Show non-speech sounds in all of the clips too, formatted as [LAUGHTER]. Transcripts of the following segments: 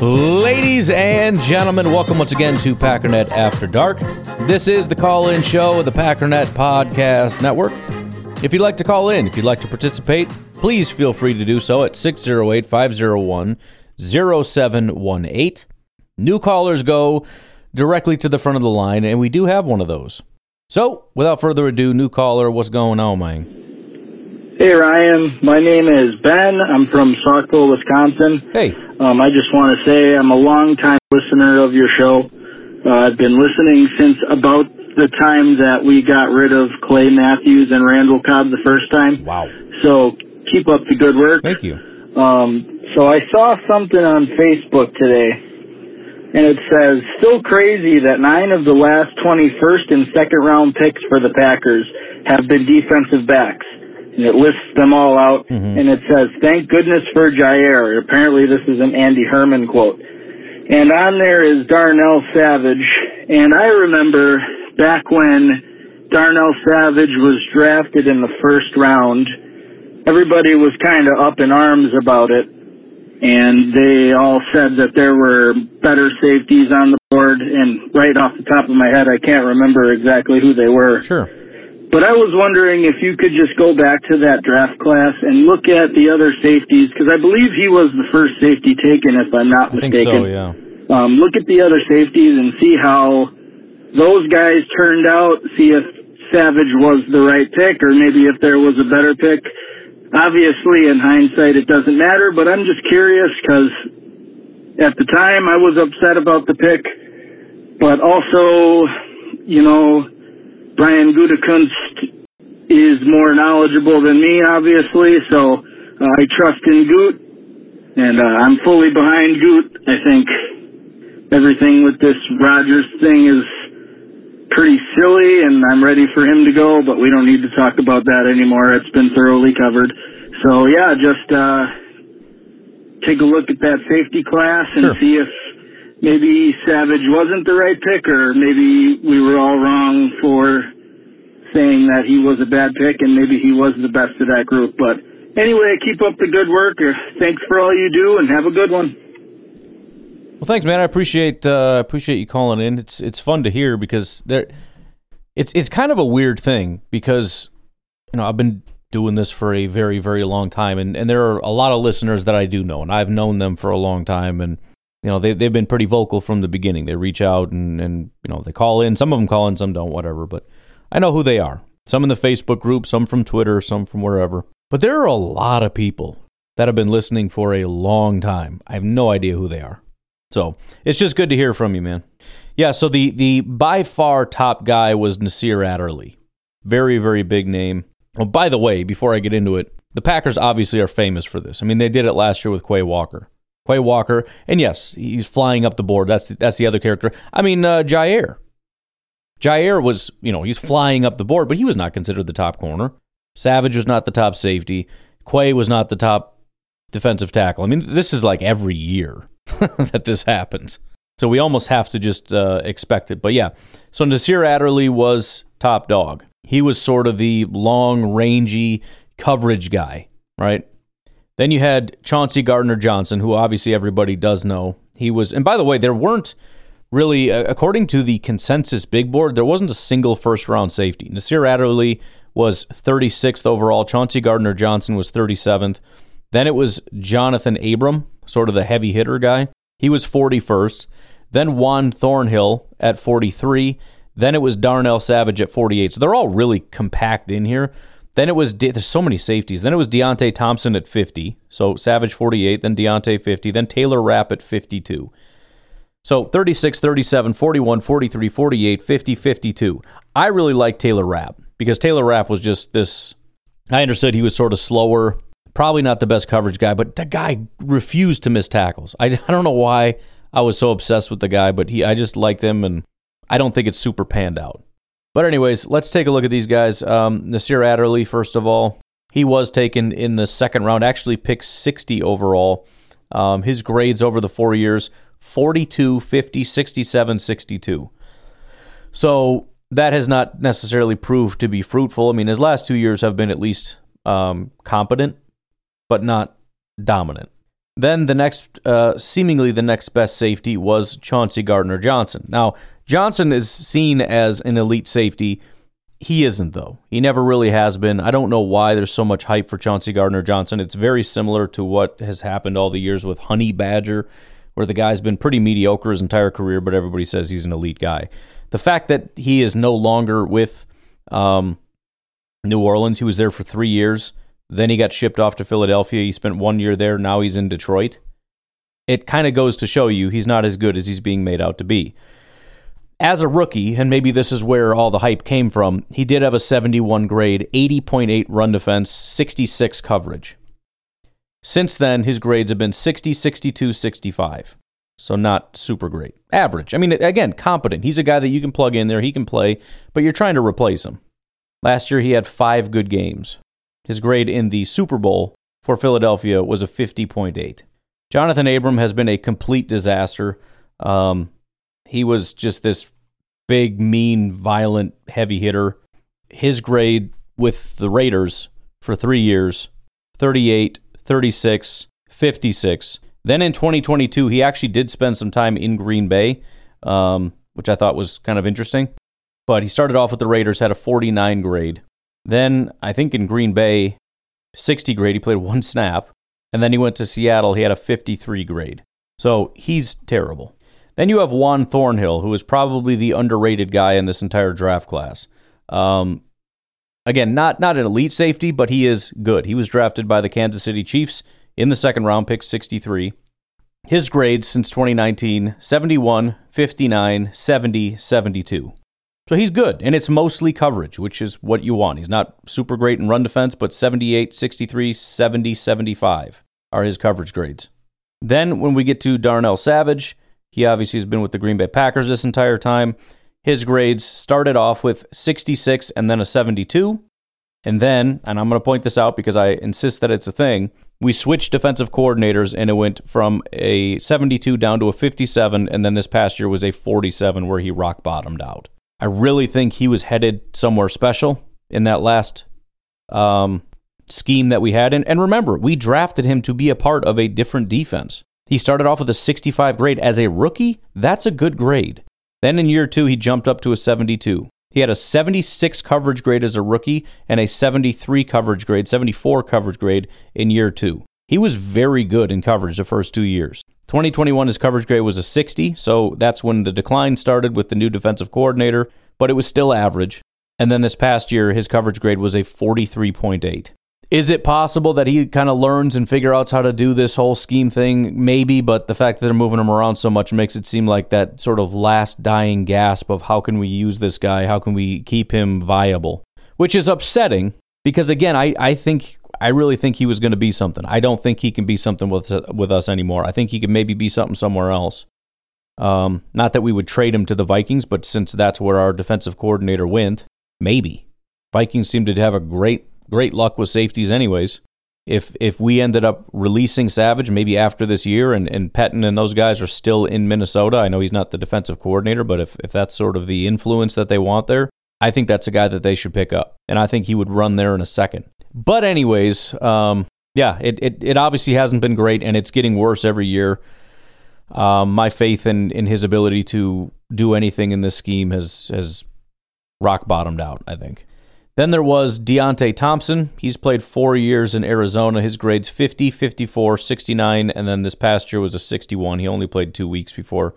Ladies and gentlemen, welcome once again to Packernet After Dark. This is the call in show of the Packernet Podcast Network. If you'd like to call in, if you'd like to participate, please feel free to do so at 608 501 0718. New callers go directly to the front of the line, and we do have one of those. So, without further ado, new caller, what's going on, man? Hey Ryan, my name is Ben. I'm from Saukville, Wisconsin. Hey, Um, I just want to say I'm a long-time listener of your show. Uh, I've been listening since about the time that we got rid of Clay Matthews and Randall Cobb the first time. wow. So keep up the good work. Thank you. Um, so I saw something on Facebook today, and it says, still crazy that nine of the last 20 first and second round picks for the Packers have been defensive backs. And it lists them all out, mm-hmm. and it says, thank goodness for Jaire. Apparently this is an Andy Herman quote. And on there is Darnell Savage, and I remember back when Darnell Savage was drafted in the first round, everybody was kind of up in arms about it, and they all said that there were better safeties on the board. And right off the top of my head, I can't remember exactly who they were. Sure. But I was wondering if you could just go back to that draft class and look at the other safeties, because I believe he was the first safety taken, if I'm not I think mistaken. so, yeah. Um, look at the other safeties and see how those guys turned out. See if Savage was the right pick, or maybe if there was a better pick. Obviously, in hindsight, it doesn't matter. But I'm just curious because at the time I was upset about the pick, but also, you know, Brian Gutekunst is more knowledgeable than me, obviously. So uh, I trust in Goot, and uh, I'm fully behind Goot. I think everything with this Rodgers thing is pretty silly, and I'm ready for him to go. But we don't need to talk about that anymore. It's been thoroughly covered. So yeah, just uh, take a look at that safety class and Sure. see if maybe Savage wasn't the right pick, or maybe we were all wrong for saying that he was a bad pick, and maybe he was the best of that group. But anyway, keep up the good work. Uh, Thanks for all you do, and have a good one. Well, thanks, man. I appreciate uh, appreciate you calling in. It's it's fun to hear because there, it's it's kind of a weird thing because you know I've been doing this for a very very long time, and and there are a lot of listeners that I do know, and I've known them for a long time, and you know they they've been pretty vocal from the beginning. They reach out and and you know they call in. Some of them call in, some don't, whatever. But I know who they are. Some in the Facebook group, some from Twitter, some from wherever. But there are a lot of people that have been listening for a long time. I have no idea who they are. So it's just good to hear from you, man. Yeah, so the the by far top guy was Nasir Adderley. Very, very big name. Well, by the way, before I get into it, the Packers obviously are famous for this. I mean, they did it last year with Quay Walker. Quay Walker, and yes, he's flying up the board. That's that's the other character. I mean, uh, Jaire. Jaire was, you know, he's flying up the board, but he was not considered the top corner. Savage was not the top safety. Quay was not the top defensive tackle. I mean, this is like every year [LAUGHS] that this happens. So we almost have to just uh, expect it. But yeah, so Nasir Adderley was top dog. He was sort of the long, rangy coverage guy, right? Then you had Chauncey Gardner Johnson, who obviously everybody does know. He was, and by the way, there weren't really, uh, according to the consensus big board, there wasn't a single first round safety. Nasir Adderley was 36th overall. Chauncey Gardner Johnson was 37th. Then it was Jonathan Abram, sort of the heavy hitter guy. He was 41st. Then Juan Thornhill at 43. Then it was Darnell Savage at 48. So they're all really compact in here. Then it was, De- there's so many safeties. Then it was Deionte Thompson at 50. So Savage 48, then Deionte 50, then Taylor Rapp at 52. So 36, 37, 41, 43, 48, 50, 52. I really like Taylor Rapp because Taylor Rapp was just this. I understood he was sort of slower, probably not the best coverage guy, but the guy refused to miss tackles. I, [LAUGHS] I don't know why. I was so obsessed with the guy, but he I just liked him, and I don't think it's super panned out. But anyways, let's take a look at these guys. Um, Nasir Adderley, first of all, he was taken in the second round, actually picked 60 overall. Um, his grades over the four years 42, 50, 67, 62. So that has not necessarily proved to be fruitful. I mean, his last two years have been at least um, competent, but not dominant. Then the next, uh, seemingly the next best safety was Chauncey Gardner Johnson. Now, Johnson is seen as an elite safety. He isn't, though. He never really has been. I don't know why there's so much hype for Chauncey Gardner Johnson. It's very similar to what has happened all the years with Honey Badger, where the guy's been pretty mediocre his entire career, but everybody says he's an elite guy. The fact that he is no longer with um, New Orleans, he was there for three years. Then he got shipped off to Philadelphia. He spent one year there. Now he's in Detroit. It kind of goes to show you he's not as good as he's being made out to be. As a rookie, and maybe this is where all the hype came from, he did have a 71 grade, 80.8 run defense, 66 coverage. Since then, his grades have been 60, 62, 65. So not super great. Average. I mean, again, competent. He's a guy that you can plug in there, he can play, but you're trying to replace him. Last year, he had five good games. His grade in the Super Bowl for Philadelphia was a 50.8. Jonathan Abram has been a complete disaster. Um, he was just this big, mean, violent, heavy hitter. His grade with the Raiders for three years 38, 36, 56. Then in 2022, he actually did spend some time in Green Bay, um, which I thought was kind of interesting. But he started off with the Raiders, had a 49 grade. Then I think in Green Bay, 60 grade, he played [LAUGHS] one snap. And then he went to Seattle, he had a 53 grade. So he's terrible. Then you have Juan Thornhill, who is probably the underrated guy in this entire draft class. Um, again, not not an elite safety, but he is good. He was drafted by the Kansas City Chiefs in the second round, pick 63. His grades since 2019 71, 59, 70, 72. So he's good, and it's mostly coverage, which is what you want. He's not super great in run defense, but 78, 63, 70, 75 are his coverage grades. Then when we get to Darnell Savage, he obviously has been with the Green Bay Packers this entire time. His grades started off with 66 and then a 72. And then, and I'm going to point this out because I insist that it's a thing, we switched defensive coordinators and it went from a 72 down to a 57. And then this past year was a 47 where he rock bottomed out. I really think he was headed somewhere special in that last um, scheme that we had. And, and remember, we drafted him to be a part of a different defense. He started off with a 65 grade. As a rookie, that's a good grade. Then in year two, he jumped up to a 72. He had a 76 coverage grade as a rookie and a 73 coverage grade, 74 coverage grade in year two. He was very good in coverage the first two years. 2021, his coverage grade was a 60, so that's when the decline started with the new defensive coordinator, but it was still average. And then this past year, his coverage grade was a 43.8. Is it possible that he kind of learns and figure out how to do this whole scheme thing? Maybe, but the fact that they're moving him around so much makes it seem like that sort of last dying gasp of how can we use this guy? How can we keep him viable? Which is upsetting because, again, I, I think, I really think he was going to be something. I don't think he can be something with, with us anymore. I think he could maybe be something somewhere else. Um, not that we would trade him to the Vikings, but since that's where our defensive coordinator went, maybe. Vikings seem to have a great great luck with safeties, anyways. If if we ended up releasing Savage maybe after this year and, and Pettine and those guys are still in Minnesota, I know he's not the defensive coordinator, but if, if that's sort of the influence that they want there, I think that's a guy that they should pick up. And I think he would run there in a second. But anyways, um, yeah, it, it, it obviously hasn't been great and it's getting worse every year. Um, my faith in, in his ability to do anything in this scheme has has rock bottomed out, I think. Then there was Deionte Thompson. He's played four years in Arizona. His grades 50, 54, 69, and then this past year was a 61. He only played two weeks before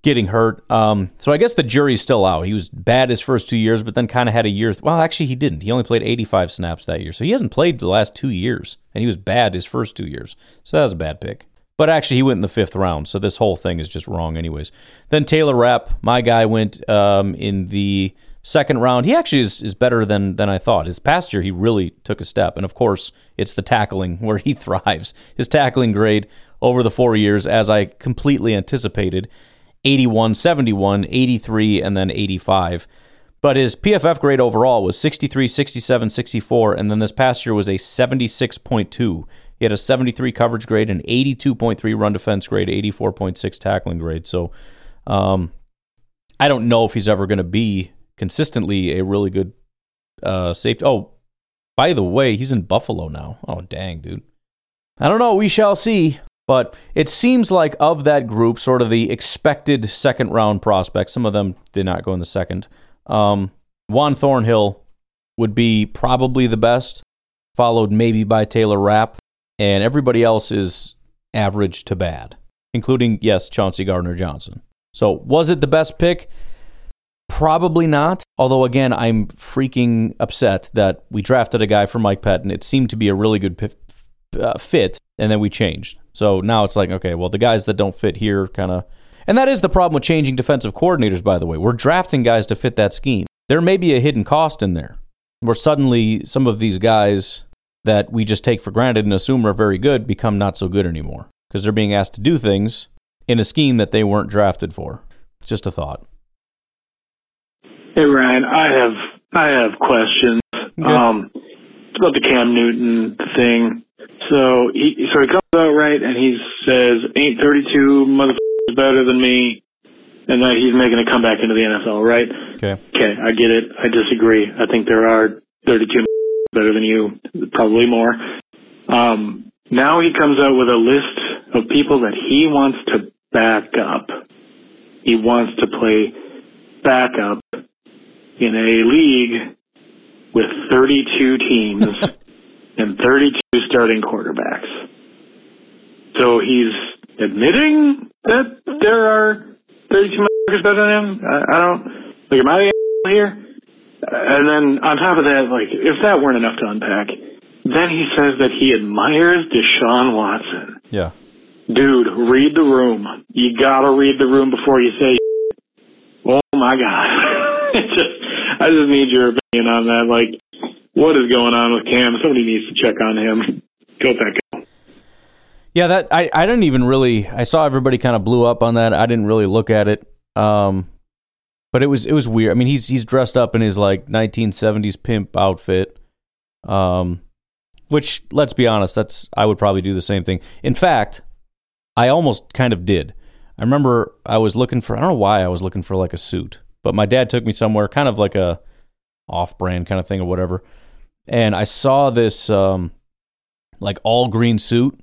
getting hurt. Um, so I guess the jury's still out. He was bad his first two years, but then kind of had a year. Th- well, actually, he didn't. He only played 85 snaps that year. So he hasn't played the last two years, and he was bad his first two years. So that was a bad pick. But actually, he went in the fifth round. So this whole thing is just wrong, anyways. Then Taylor Rapp, my guy, went um, in the second round. He actually is, is better than than I thought. His past year, he really took a step. And of course, it's the tackling [LAUGHS] where he thrives. His tackling grade over the four years, as I completely anticipated 81, 71, 83, and then 85. But his PFF grade overall was 63, 67, 64, and then this past year was a 76.2. He had a 73 coverage grade, an 82.3 run defense grade, 84.6 tackling grade. So um, I don't know if he's ever going to be consistently a really good uh, safety. Oh, by the way, he's in Buffalo now. Oh, dang, dude. I don't know. We shall see. But it seems like of that group, sort of the expected second round prospects, some of them did not go in the second. Um, Juan Thornhill would be probably the best, followed maybe by Taylor Rapp, and everybody else is average to bad, including, yes, Chauncey Gardner Johnson. So, was it the best pick? Probably not. Although, again, I'm freaking upset that we drafted a guy for Mike Pettine. It seemed to be a really good uh, fit, and then we changed. So now it's like, okay, well, the guys that don't fit here kind of. And that is the problem with changing defensive coordinators, by the way. We're drafting guys to fit that scheme. There may be a hidden cost in there where suddenly some of these guys that we just take for granted and assume are very good become not so good anymore because they're being asked to do things in a scheme that they weren't drafted for. Just a thought. Hey Ryan, I have I have questions. Um, about the Cam Newton thing. So he so he comes out right and he says, "Ain't 32 motherfuckers better than me," and that he's making a comeback into the NFL, right? Okay. Okay, I get it. I disagree. I think there are 32 [LAUGHS] better than you, probably more. Um, now he comes out with a list of people that he wants to back up. He wants to play backup in a league with 32 teams [LAUGHS] and 32 starting quarterbacks. So he's admitting that there are 32 motherfuckers better than him. I, I don't. Like, am I the asshole here? And then on top of that, like, if that weren't enough to unpack, then he says that he admires Deshaun Watson. Yeah. Dude, read the room. You gotta read the room before you say. Oh my god! [LAUGHS] it just, I just need your opinion on that. Like, what is going on with Cam? Somebody needs to check on him. Go back. Yeah, that I, I didn't even really I saw everybody kind of blew up on that. I didn't really look at it. Um but it was it was weird. I mean, he's he's dressed up in his like 1970s pimp outfit. Um which let's be honest, that's I would probably do the same thing. In fact, I almost kind of did. I remember I was looking for I don't know why I was looking for like a suit, but my dad took me somewhere kind of like a off-brand kind of thing or whatever. And I saw this um like all green suit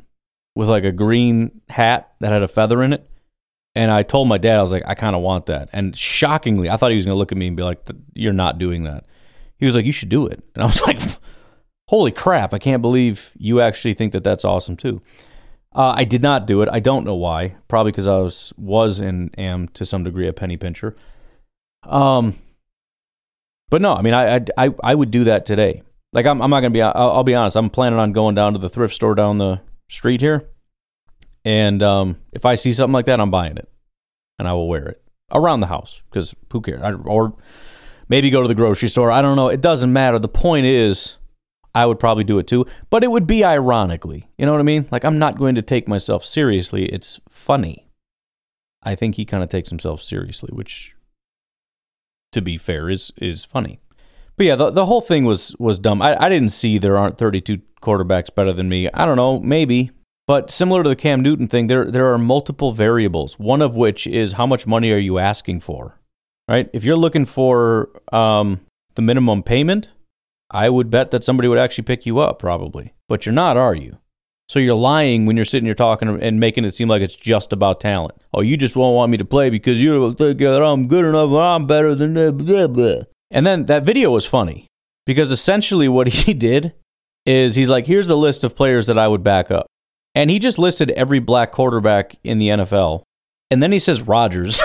with like a green hat that had a feather in it. And I told my dad, I was like, I kind of want that. And shockingly, I thought he was going to look at me and be like, You're not doing that. He was like, You should do it. And I was [LAUGHS] like, Holy crap, I can't believe you actually think that that's awesome too. Uh, I did not do it. I don't know why. Probably because I was was and am to some degree a penny pincher. Um, but no, I mean, I I I would do that today. Like I'm I'm not gonna be. I'll, I'll be honest. I'm planning on going down to the thrift store down the street here, and um, if I see something like that, I'm buying it, and I will wear it around the house because who cares? I, or maybe go to the grocery store. I don't know. It doesn't matter. The point is, I would probably do it too, but it would be ironically. You know what I mean? Like I'm not going to take myself seriously. It's funny. I think he kind of takes himself seriously, which, to be fair, is is funny. But yeah, the, the whole thing was was dumb. I, I didn't see there aren't 32 quarterbacks better than me. I don't know, maybe. But similar to the Cam Newton thing, there there are multiple variables. One of which is how much money are you asking for, right? If you're looking for um, the minimum payment, I would bet that somebody would actually pick you up, probably. But you're not, are you? So you're lying when you're sitting here talking and making it seem like it's just about talent. Oh, you just won't want me to play because you think that I'm good enough. I'm better than that. Blah, blah. And then that video was funny because essentially what [LAUGHS] he did is he's like, here's the list of players that I would back up. And he just listed every black quarterback in the NFL. And then he says Rodgers.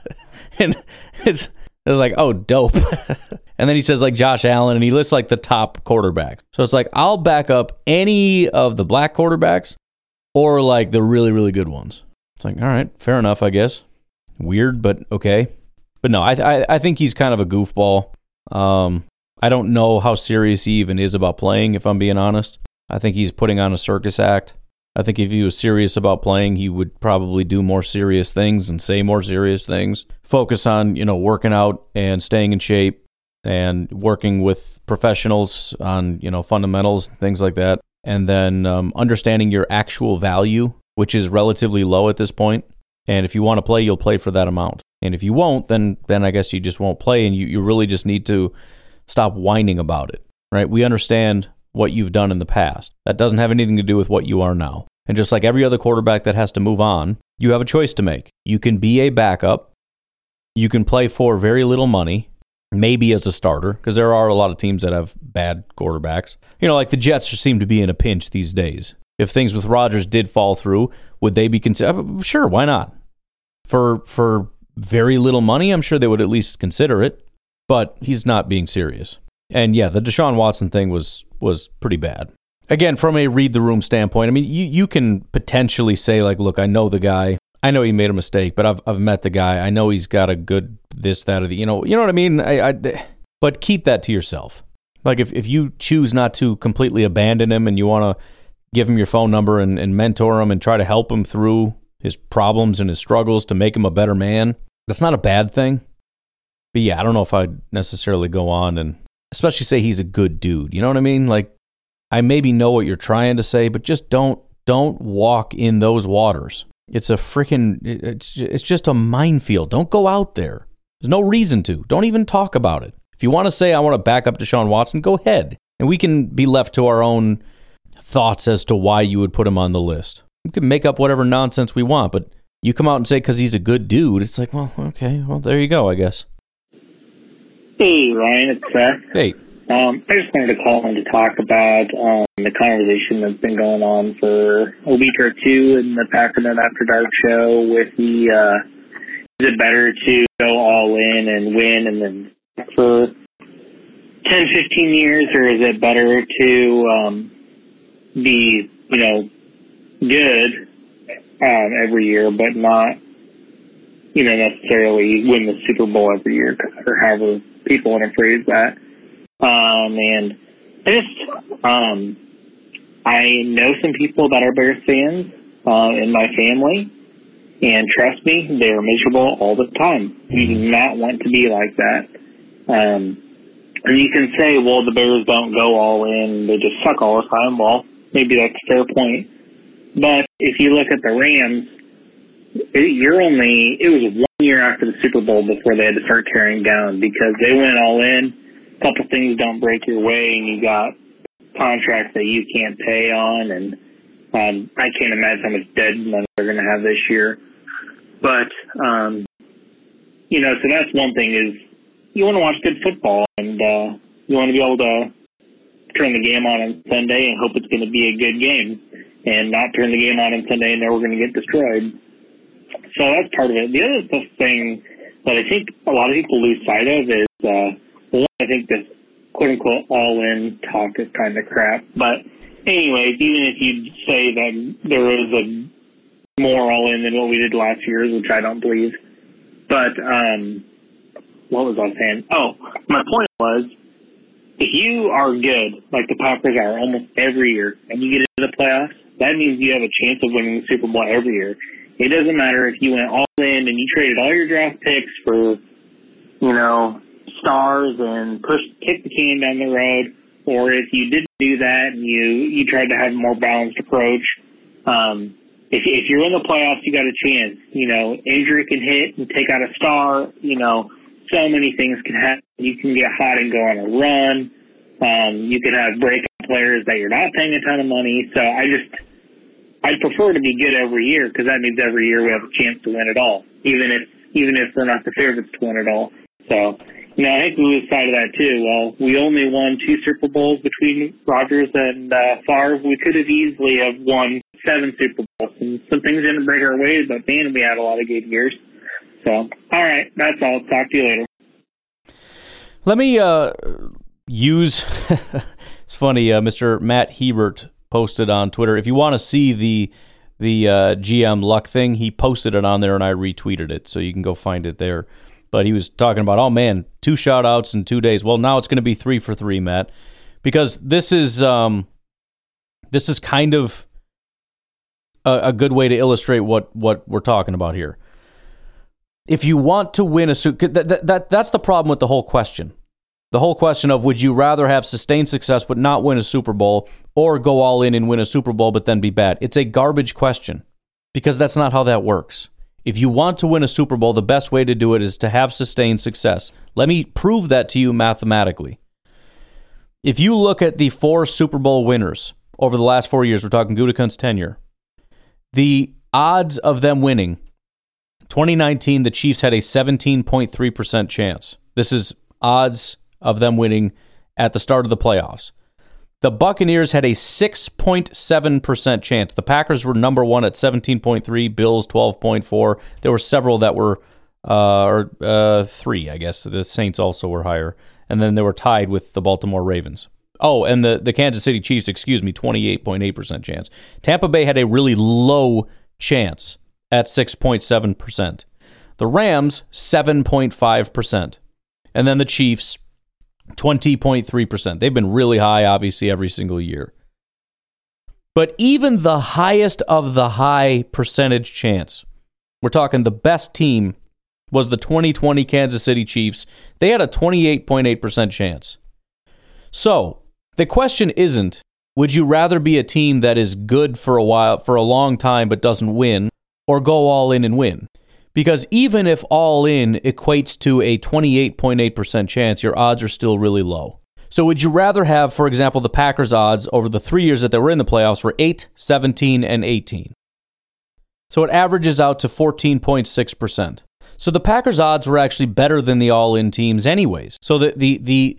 [LAUGHS] and it's, it's like, oh, dope. [LAUGHS] and then he says like Josh Allen and he lists like the top quarterbacks. So it's like, I'll back up any of the black quarterbacks or like the really, really good ones. It's like, all right, fair enough, I guess. Weird, but okay. But no, I, I, I think he's kind of a goofball. Um, I don't know how serious he even is about playing, if I'm being honest. I think he's putting on a circus act. I think if he was serious about playing, he would probably do more serious things and say more serious things. Focus on, you know, working out and staying in shape and working with professionals on, you know, fundamentals, things like that. And then um, understanding your actual value, which is relatively low at this point. And if you want to play, you'll play for that amount. And if you won't, then then I guess you just won't play and you, you really just need to stop whining about it. Right? We understand what you've done in the past. That doesn't have anything to do with what you are now. And just like every other quarterback that has to move on, you have a choice to make. You can be a backup. You can play for very little money, maybe as a starter, because there are a lot of teams that have bad quarterbacks. You know, like the Jets seem to be in a pinch these days. If things with Rodgers did fall through, would they be considered? Uh, sure, why not? For for very little money, I'm sure they would at least consider it. But he's not being serious. And yeah, the Deshaun Watson thing was was pretty bad. Again, from a read the room standpoint, I mean, you, you can potentially say like, look, I know the guy. I know he made a mistake, but I've I've met the guy. I know he's got a good this that or the you know you know what I mean. I, I but keep that to yourself. Like if if you choose not to completely abandon him and you want to give him your phone number and, and mentor him and try to help him through his problems and his struggles to make him a better man, that's not a bad thing. But yeah, I don't know if I'd necessarily go on and especially say he's a good dude. You know what I mean? Like I maybe know what you're trying to say, but just don't don't walk in those waters. It's a freaking it's it's just a minefield. Don't go out there. There's no reason to. Don't even talk about it. If you want to say I want to back up Deshaun Watson, go ahead. And we can be left to our own thoughts as to why you would put him on the list. We can make up whatever nonsense we want, but you come out and say because he's a good dude, it's like, well, okay, well, there you go, I guess. Hey, Ryan, it's Seth. Hey. Um, I just wanted to call in to talk about um, the conversation that's been going on for a week or two in the Packernet After Dark show with the uh, is it better to go all in and win and then for 10, 15 years, or is it better to um, be, you know, good um, every year, but not, you know, necessarily win the Super Bowl every year, or however people want to that. Um, and just, um, I know some people that are Bears fans uh, in my family, and trust me, they are miserable all the time. You do not want to be like that. Um, and you can say, well, the Bears don't go all in; they just suck all the time. Well, maybe that's a fair point. But if you look at the Rams, it, you're only it was one year after the Super Bowl before they had to start tearing down because they went all in A couple things don't break your way, and you got contracts that you can't pay on, and um, I can't imagine how much dead money they're going to have this year. But um, you know, so that's one thing is you want to watch good football, and uh, you want to be able to turn the game on on Sunday and hope it's going to be a good game, and not turn the game on on Sunday and know we're going to get destroyed. So that's part of it. The other thing that I think a lot of people lose sight of is uh, I think this quote unquote all in talk is kind of crap. But anyways, even if you say that there is a more all in than what we did last year, which I don't believe. But um, what was I saying? Oh, my point was, if you are good, like the Packers are almost every year, and you get into the playoffs, that means you have a chance of winning the Super Bowl every year. It doesn't matter if you went all in and you traded all your draft picks for, you know, stars and push kick the can down the road, or if you didn't do that and you you tried to have a more balanced approach. Um, if if you're in the playoffs, you got a chance. You know, injury can hit and take out a star. You know, so many things can happen. You can get hot and go on a run. Um, you can have breakout players that you're not paying a ton of money. So I just I'd prefer to be good every year because that means every year we have a chance to win it all, even if even if we're not the favorites to win it all. So you know, I think we lose sight of that too. Well, we only won two Super Bowls between Rodgers and uh, Favre. We could have easily have won seven Super Bowls, and some things didn't break our way, but man, we had a lot of good years. So, all right, that's all. Talk to you later. Let me uh, use. [LAUGHS] it's funny, uh, Mr. Matt Hebert posted on Twitter. If you want to see the the uh, GM luck thing, he posted it on there, and I retweeted it, so you can go find it there but he was talking about, oh man, two shout outs in two days. Well, now it's going to be three for three, Matt, because this is um, this is kind of a, a good way to illustrate what what we're talking about here. If you want to win a suit, that, that, that that's the problem with the whole question. The whole question of would you rather have sustained success but not win a Super Bowl or go all in and win a Super Bowl but then be bad? It's a garbage question because that's not how that works. If you want to win a Super Bowl, the best way to do it is to have sustained success. Let me prove that to you mathematically. If you look at the four Super Bowl winners over the last four years, we're talking Gutekunst's tenure, the odds of them winning 2019, the Chiefs had a 17.3% chance. This is odds of them winning at the start of the playoffs. The Buccaneers had a 6.7% chance. The Packers were number one at 17.3, Bills 12.4. There were several that were, uh, or uh, three, I guess. The Saints also were higher. And then they were tied with the Baltimore Ravens. Oh, and the, the Kansas City Chiefs, excuse me, 28.8% chance. Tampa Bay had a really low chance at 6.7%. The Rams, 7.5%. And then the Chiefs, 20.3%. They've been really high, obviously, every single year. But even the highest of the high percentage chance, we're talking the best team was the 2020 Kansas City Chiefs. They had a 28.8% chance. So the question isn't would you rather be a team that is good for a while, for a long time, but doesn't win, or go all in and win? Because even if all in equates to a 28.8% chance, your odds are still really low. So would you rather have, for example, the Packers' odds over the three years that they were in the playoffs were 8, 17, and 18? So it averages out to 14.6%. So the Packers' odds were actually better than the all in teams, anyways. So the, the, the,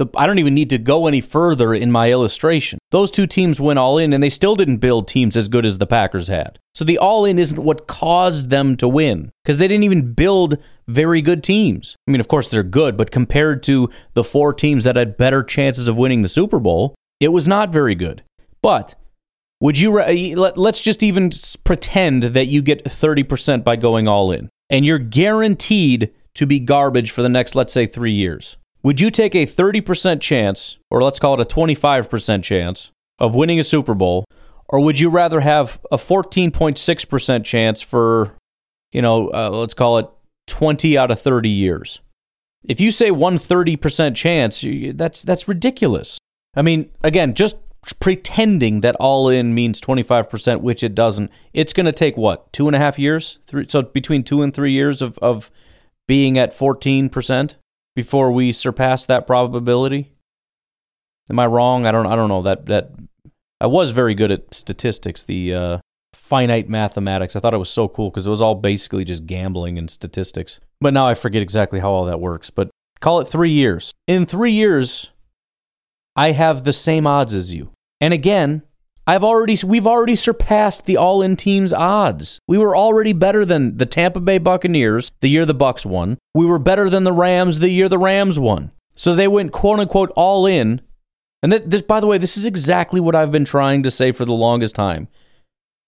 the, I don't even need to go any further in my illustration. Those two teams went all in and they still didn't build teams as good as the Packers had. So the all in isn't what caused them to win because they didn't even build very good teams. I mean, of course, they're good, but compared to the four teams that had better chances of winning the Super Bowl, it was not very good. But would you, let's just even pretend that you get 30% by going all in and you're guaranteed to be garbage for the next, let's say, three years. Would you take a 30% chance, or let's call it a 25% chance, of winning a Super Bowl, or would you rather have a 14.6% chance for, you know, uh, let's call it 20 out of 30 years? If you say one 30% chance, that's that's ridiculous. I mean, again, just pretending that all in means 25%, which it doesn't, it's going to take what, two and a half years? Three, so between two and three years of, of being at 14%? Before we surpass that probability? Am I wrong? I don't. I don't know that that I was very good at statistics, the uh, finite mathematics. I thought it was so cool because it was all basically just gambling and statistics. But now I forget exactly how all that works. But call it three years. In three years, I have the same odds as you. And again, I've already we've already surpassed the all-in team's odds. We were already better than the Tampa Bay Buccaneers the year the Bucks won. We were better than the Rams the year the Rams won. So they went quote unquote all in. And this, by the way, this is exactly what I've been trying to say for the longest time.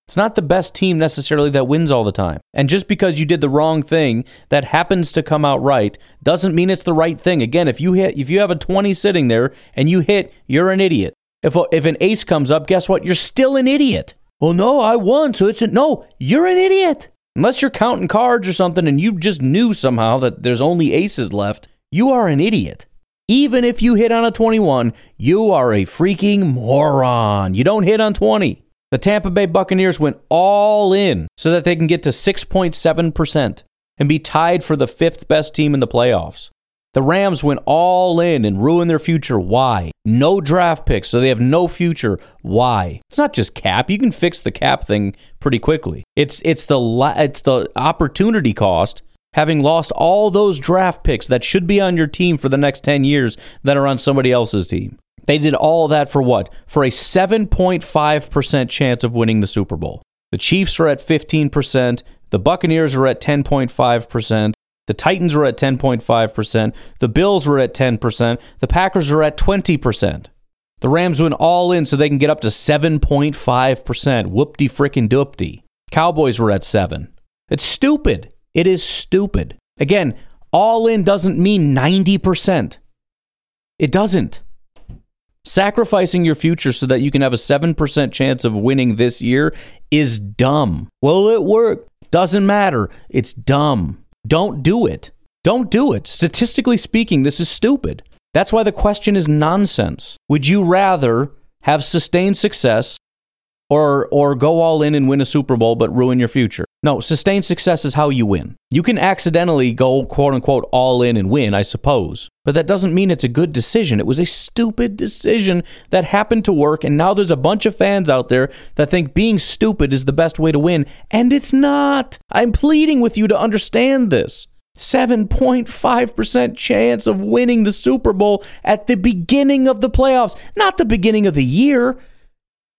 It's not the best team necessarily that wins all the time. And just because you did the wrong thing that happens to come out right doesn't mean it's the right thing. Again, if you hit if you have a 20 sitting there and you hit, you're an idiot. If, a, if an ace comes up, guess what? You're still an idiot. Well, no, I won, so it's a, no, you're an idiot. Unless you're counting cards or something and you just knew somehow that there's only aces left, you are an idiot. Even if you hit on a 21, you are a freaking moron. You don't hit on 20. The Tampa Bay Buccaneers went all in so that they can get to 6.7% and be tied for the fifth best team in the playoffs. The Rams went all in and ruined their future. Why? No draft picks, so they have no future. Why? It's not just cap. You can fix the cap thing pretty quickly. It's it's the it's the opportunity cost having lost all those draft picks that should be on your team for the next 10 years that are on somebody else's team. They did all that for what? For a 7.5% chance of winning the Super Bowl. The Chiefs are at 15%, the Buccaneers are at 10.5%, the Titans were at 10.5%. The Bills were at 10%. The Packers are at 20%. The Rams went all in so they can get up to 7.5%. Whoop-de frickin' doopty. Cowboys were at 7. It's stupid. It is stupid. Again, all in doesn't mean 90%. It doesn't. Sacrificing your future so that you can have a 7% chance of winning this year is dumb. Well, it worked. Doesn't matter. It's dumb. Don't do it. Don't do it. Statistically speaking, this is stupid. That's why the question is nonsense. Would you rather have sustained success or or go all in and win a Super Bowl but ruin your future. No, sustained success is how you win. You can accidentally go quote unquote all in and win, I suppose. But that doesn't mean it's a good decision. It was a stupid decision that happened to work and now there's a bunch of fans out there that think being stupid is the best way to win and it's not. I'm pleading with you to understand this. 7.5% chance of winning the Super Bowl at the beginning of the playoffs, not the beginning of the year.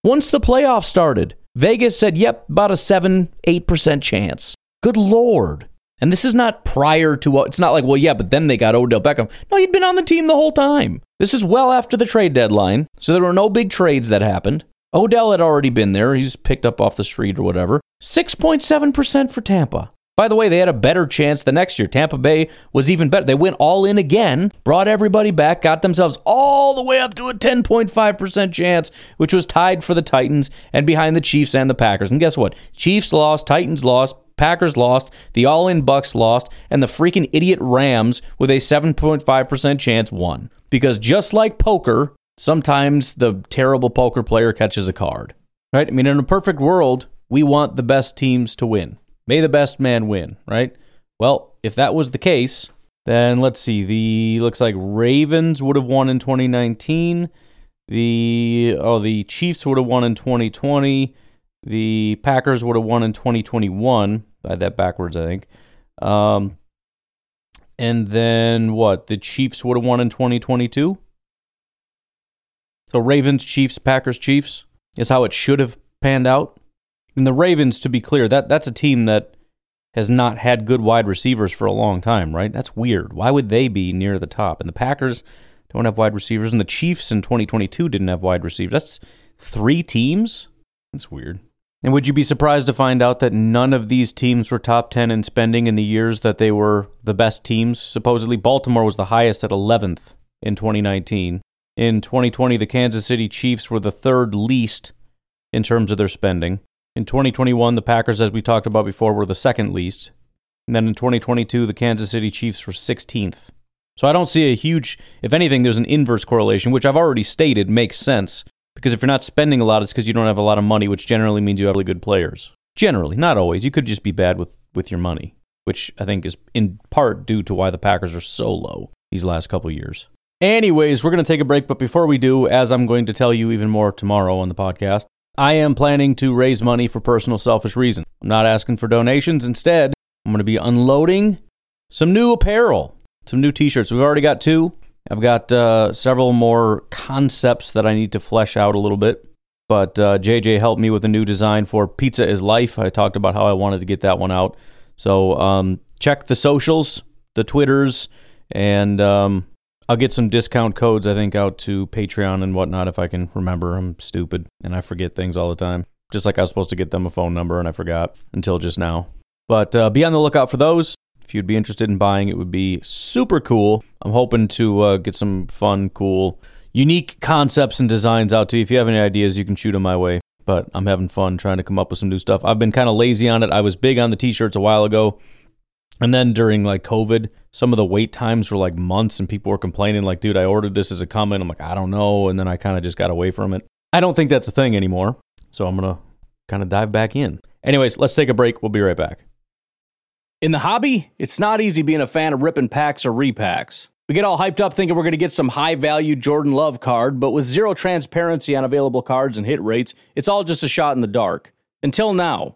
Once the playoffs started, Vegas said, yep, about a 7 8% chance. Good Lord. And this is not prior to, uh, it's not like, well, yeah, but then they got Odell Beckham. No, he'd been on the team the whole time. This is well after the trade deadline, so there were no big trades that happened. Odell had already been there. He's picked up off the street or whatever. 6.7% for Tampa. By the way, they had a better chance the next year. Tampa Bay was even better. They went all in again, brought everybody back, got themselves all the way up to a 10.5% chance, which was tied for the Titans and behind the Chiefs and the Packers. And guess what? Chiefs lost, Titans lost, Packers lost, the all in Bucks lost, and the freaking idiot Rams with a 7.5% chance won. Because just like poker, sometimes the terrible poker player catches a card. Right? I mean, in a perfect world, we want the best teams to win. May the best man win, right? Well, if that was the case, then let's see. The looks like Ravens would have won in 2019. The oh, the Chiefs would have won in 2020. The Packers would have won in 2021. I had that backwards, I think. Um, and then what? The Chiefs would have won in 2022. So Ravens, Chiefs, Packers, Chiefs is how it should have panned out. And the Ravens, to be clear, that that's a team that has not had good wide receivers for a long time, right? That's weird. Why would they be near the top? And the Packers don't have wide receivers, and the Chiefs in 2022 didn't have wide receivers. That's three teams. That's weird. And would you be surprised to find out that none of these teams were top 10 in spending in the years that they were the best teams? Supposedly, Baltimore was the highest at 11th in 2019. In 2020, the Kansas City Chiefs were the third least in terms of their spending. In 2021, the Packers, as we talked about before, were the second least. And then in 2022, the Kansas City Chiefs were 16th. So I don't see a huge, if anything, there's an inverse correlation, which I've already stated makes sense. Because if you're not spending a lot, it's because you don't have a lot of money, which generally means you have really good players. Generally, not always. You could just be bad with, with your money, which I think is in part due to why the Packers are so low these last couple years. Anyways, we're going to take a break, but before we do, as I'm going to tell you even more tomorrow on the podcast, I am planning to raise money for personal selfish reasons. I'm not asking for donations. Instead, I'm going to be unloading some new apparel, some new t shirts. We've already got two. I've got uh, several more concepts that I need to flesh out a little bit. But uh, JJ helped me with a new design for Pizza is Life. I talked about how I wanted to get that one out. So um, check the socials, the Twitters, and um, I'll get some discount codes, I think, out to Patreon and whatnot if I can remember. I'm stupid and I forget things all the time. Just like I was supposed to get them a phone number and I forgot until just now. But uh, be on the lookout for those. If you'd be interested in buying, it would be super cool. I'm hoping to uh, get some fun, cool, unique concepts and designs out to you. If you have any ideas, you can shoot them my way. But I'm having fun trying to come up with some new stuff. I've been kind of lazy on it. I was big on the t shirts a while ago. And then during like COVID, some of the wait times were like months and people were complaining like, dude, I ordered this as a comment. I'm like, I don't know. And then I kind of just got away from it. I don't think that's a thing anymore. So I'm going to kind of dive back in. Anyways, let's take a break. We'll be right back. In the hobby, it's not easy being a fan of ripping packs or repacks. We get all hyped up thinking we're going to get some high value Jordan Love card, but with zero transparency on available cards and hit rates, it's all just a shot in the dark. Until now.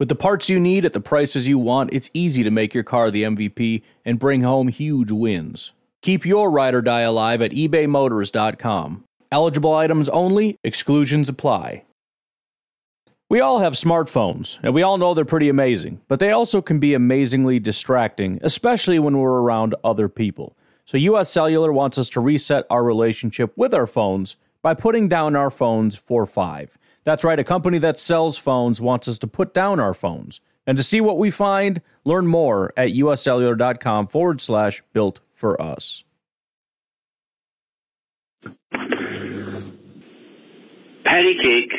With the parts you need at the prices you want, it's easy to make your car the MVP and bring home huge wins. Keep your ride or die alive at ebaymotors.com. Eligible items only, exclusions apply. We all have smartphones, and we all know they're pretty amazing, but they also can be amazingly distracting, especially when we're around other people. So, US Cellular wants us to reset our relationship with our phones by putting down our phones for five. That's right, a company that sells phones wants us to put down our phones. And to see what we find, learn more at uscellular.com forward slash built for us. Patty cake,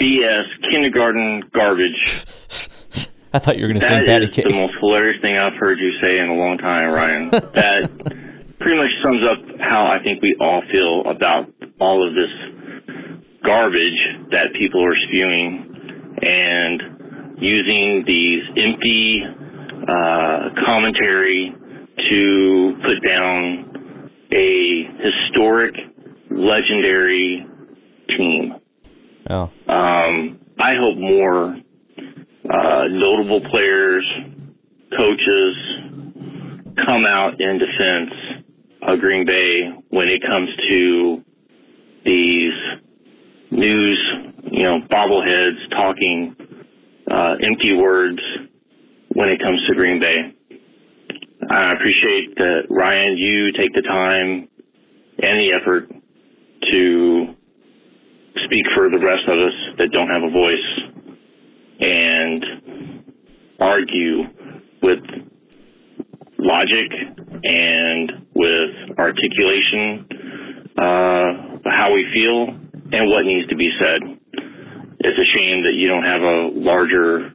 BS, kindergarten garbage. [LAUGHS] I thought you were going to say Patty is Cake. the most hilarious thing I've heard you say in a long time, Ryan. that [LAUGHS] pretty much sums up how I think we all feel about all of this garbage that people are spewing and using these empty uh, commentary to put down a historic, legendary team. Oh. Um, I hope more uh, notable players, coaches come out in defense of Green Bay when it comes to these news, you know, bobbleheads talking uh, empty words when it comes to Green Bay. I appreciate that, Ryan, you take the time and the effort to speak for the rest of us that don't have a voice and argue with logic and with articulation uh, how we feel and what needs to be said. It's a shame that you don't have a larger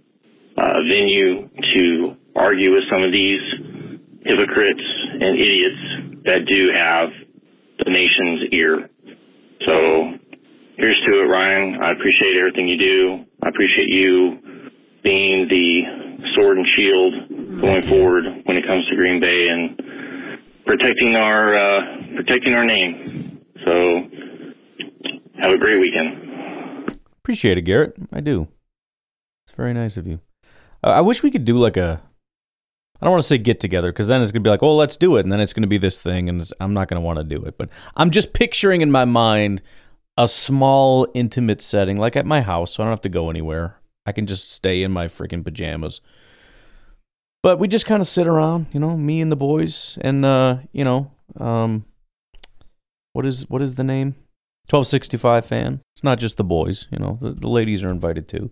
uh, venue to argue with some of these hypocrites and idiots that do have the nation's ear. So here's to it, Ryan. I appreciate everything you do. I appreciate you being the sword and shield going forward when it comes to Green Bay and protecting our uh, protecting our name. So have a great weekend. Appreciate it, Garrett. I do. It's very nice of you. Uh, I wish we could do like a. I don't want to say get together because then it's gonna be like, oh, let's do it, and then it's gonna be this thing, and I'm not gonna want to do it. But I'm just picturing in my mind a small, intimate setting, like at my house, so I don't have to go anywhere. I can just stay in my freaking pajamas. But we just kind of sit around, you know, me and the boys, and uh, you know, um, what is what is the name? 1265 fan. It's not just the boys, you know, the, the ladies are invited too.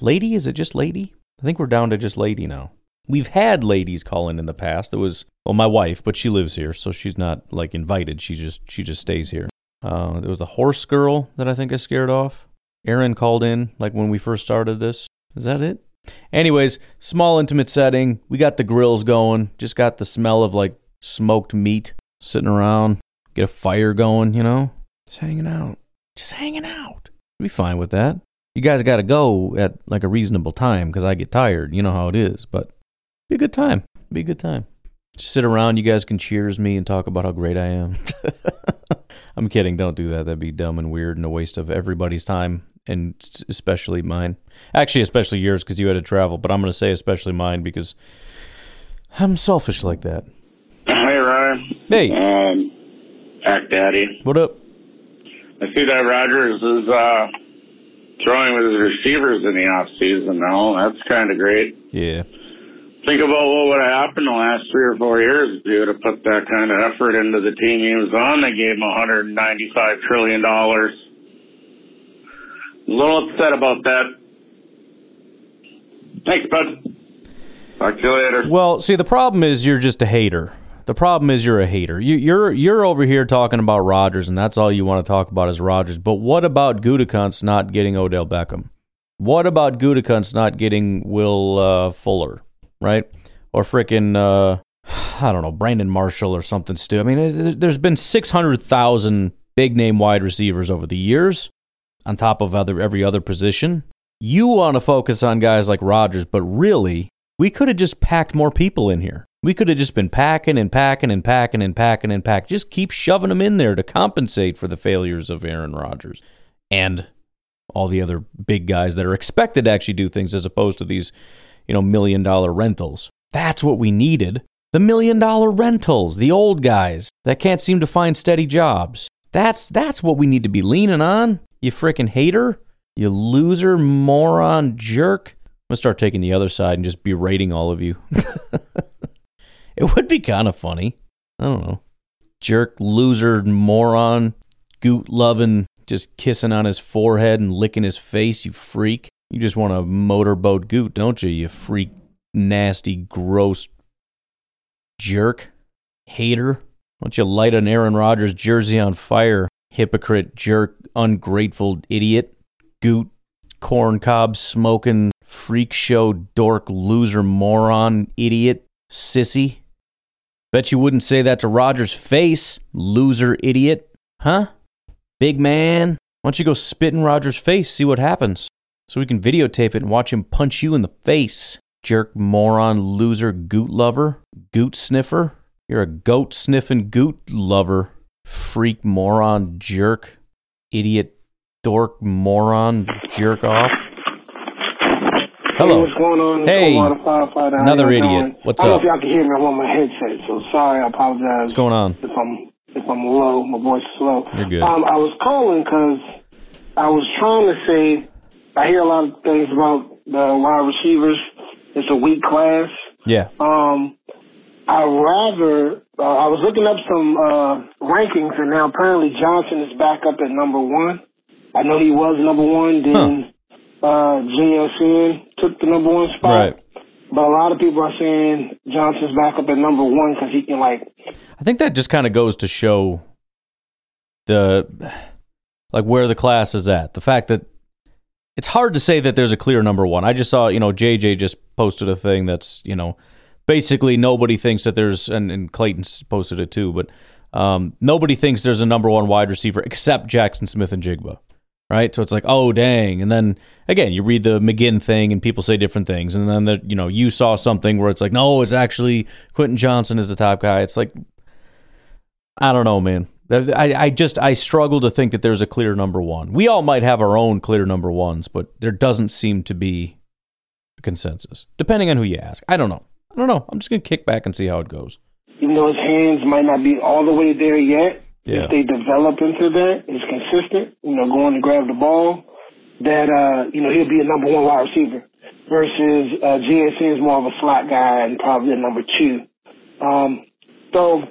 Lady, is it just lady? I think we're down to just lady now. We've had ladies call in in the past. It was well, my wife, but she lives here, so she's not like invited. She just she just stays here. Uh, there was a horse girl that I think I scared off. Aaron called in like when we first started this. Is that it? Anyways, small intimate setting. We got the grills going. Just got the smell of like smoked meat sitting around. Get a fire going, you know? Just hanging out. Just hanging out. Be fine with that. You guys got to go at like a reasonable time because I get tired. You know how it is, but be a good time. Be a good time. Just sit around. You guys can cheers me and talk about how great I am. [LAUGHS] I'm kidding. Don't do that. That'd be dumb and weird and a waste of everybody's time and especially mine. Actually, especially yours because you had to travel. But I'm going to say especially mine because I'm selfish like that. Hey, Ryan. Hey, Um, Pack Daddy. what up? I see that Rodgers is uh, throwing with his receivers in the off season now. That's kind of great. Yeah. Think about what would have happened the last three or four years if you would have put that kind of effort into the team he was on. They gave him $195 trillion. A little upset about that. Thanks, bud. Talk to you later. Well, see, the problem is you're just a hater. The problem is you're a hater. You, you're you're over here talking about Rodgers, and that's all you want to talk about is Rodgers. But what about Gutekunst not getting Odell Beckham? What about Gutekunst not getting Will uh, Fuller, right? Or frickin' uh, I don't know, Brandon Marshall or something. Stu. I mean, there's been six hundred thousand big name wide receivers over the years, on top of other every other position. You want to focus on guys like Rodgers, but really, we could have just packed more people in here. We could have just been packing and packing and packing and packing and packing. Just keep shoving them in there to compensate for the failures of Aaron Rodgers and all the other big guys that are expected to actually do things as opposed to these, you know, million dollar rentals. That's what we needed. The million dollar rentals, the old guys that can't seem to find steady jobs. That's that's what we need to be leaning on. You freaking hater, you loser, moron, jerk. I'm gonna start taking the other side and just berating all of you. [LAUGHS] [LAUGHS] it would be kind of funny. I don't know. Jerk, loser, moron, goot loving, just kissing on his forehead and licking his face, you freak. You just want a motorboat goot, don't you, you freak, nasty, gross jerk, hater. Why don't you light an Aaron Rodgers jersey on fire, hypocrite, jerk, ungrateful idiot, goot, corn cob smoking, freak show dork, loser, moron, idiot, sissy. Bet you wouldn't say that to Rodgers' face, loser, idiot. Huh? Big man. Why don't you go spit in Rodgers' face, see what happens? So we can videotape it and watch him punch you in the face. Jerk, moron, loser, goot lover, goot sniffer. You're a goat sniffing goot lover. Freak, moron, jerk, idiot, dork, moron, jerk off. Hello. Hey, what's going on? Hey, Omar the firefighter. Another idiot. What's I don't up? know if y'all can hear me. I'm on my headset, so sorry. I apologize. What's going on? If I'm if I'm low, my voice is low. You're good. Um, I was calling because I was trying to say I hear a lot of things about the wide receivers. It's a weak class. Yeah. Um, I rather uh, I was looking up some uh, rankings, and now apparently Johnston is back up at number one. I know he was number one. Then uh, JSN took the number one spot. Right. But a lot of people are saying Johnston's back up at number one because he can like I think that just kind of goes to show the like where the class is at. The fact that it's hard to say that there's a clear number one. I just saw, you know, JJ just posted a thing that's, you know, basically nobody thinks that there's and, and Clayton's posted it too, but um, nobody thinks there's a number one wide receiver except Jackson Smith-Njigba. Right? So it's like, oh dang. And then again, you read the McGinn thing and people say different things. And then the, you know, you saw something where it's like, no, it's actually Quentin Johnston is the top guy. It's like I don't know, man. I, I just I struggle to think that there's a clear number one. We all might have our own clear number ones, but there doesn't seem to be a consensus. Depending on who you ask. I don't know. I don't know. I'm just gonna kick back and see how it goes. even though his hands might not be all the way there yet, Yeah. if they develop into that, is consistent, you know, going to grab the ball, that uh, you know, he'll be a number one wide receiver. Versus uh JSN is more of a slot guy and probably a number two. Um so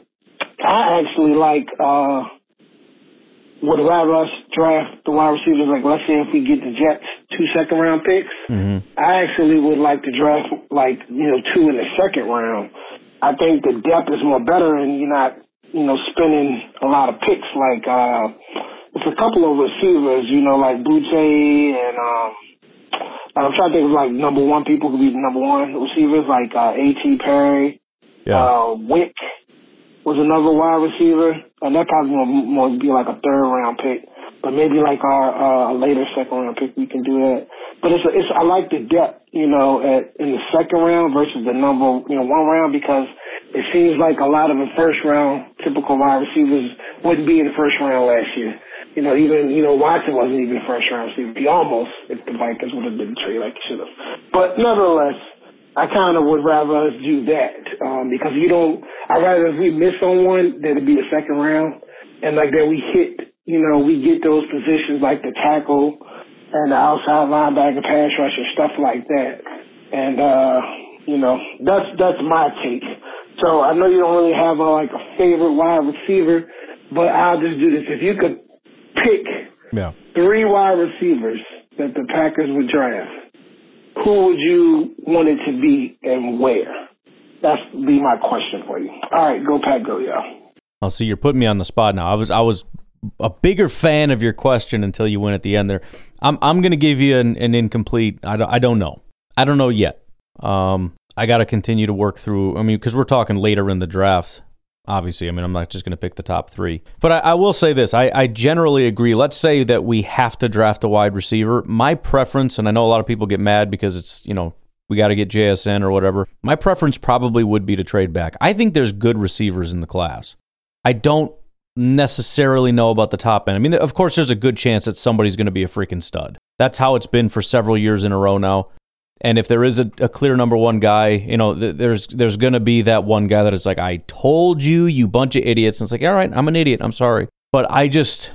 I actually like uh would rather us draft the wide receivers like let's say if we get the Jets two second round picks. Mm-hmm. I actually would like to draft like you know two in the second round. I think the depth is more better, and you're not you know spending a lot of picks. Like uh, it's a couple of receivers, you know, like Boutte and um, I'm trying to think of like number one people could be the number one receivers, like uh, A.T. Perry, Yeah. uh, Wick was another wide receiver, and that probably more be like a third round pick. But maybe like our uh, later second round pick, we can do that. But it's, it's I like the depth, you know, at, in the second round versus the number, you know, one round because it seems like a lot of the first round typical wide receivers wouldn't be in the first round last year. You know, even you know Watson wasn't even first round receiver. He almost, if the Vikings would have been trade like should have. But nevertheless, I kind of would rather us do that um, because you don't. I would rather if we miss on one, that it be the second round, and like that we hit. You know, we get those positions like the tackle and the outside linebacker, pass rusher, stuff like that. And uh, you know, that's that's my take. So I know you don't really have a, like a favorite wide receiver, but I'll just do this. If you could pick Yeah. three wide receivers that the Packers would draft, who would you want it to be and where? That's be my question for you. All right, go Pack, go y'all. I'll see. You're putting me on the spot now. I was I was a bigger fan of your question until you went at the end there. I'm I'm gonna give you an, an incomplete. I don't, I don't know. I don't know yet. Um, I got to continue to work through. I mean, because we're talking later in the draft. Obviously, I mean, I'm not just going to pick the top three. But I, I will say this: I, I generally agree. Let's say that we have to draft a wide receiver. My preference, and I know a lot of people get mad because it's you know we got to get JSN or whatever. My preference probably would be to trade back. I think there's good receivers in the class. I don't necessarily know about the top end. I mean, of course, there's a good chance that somebody's going to be a freaking stud. That's how it's been for several years in a row now. And if there is a, a clear number one guy, you know, th- there's there's going to be that one guy that is like, I told you, you bunch of idiots. And it's like, all right, I'm an idiot. I'm sorry. But I just,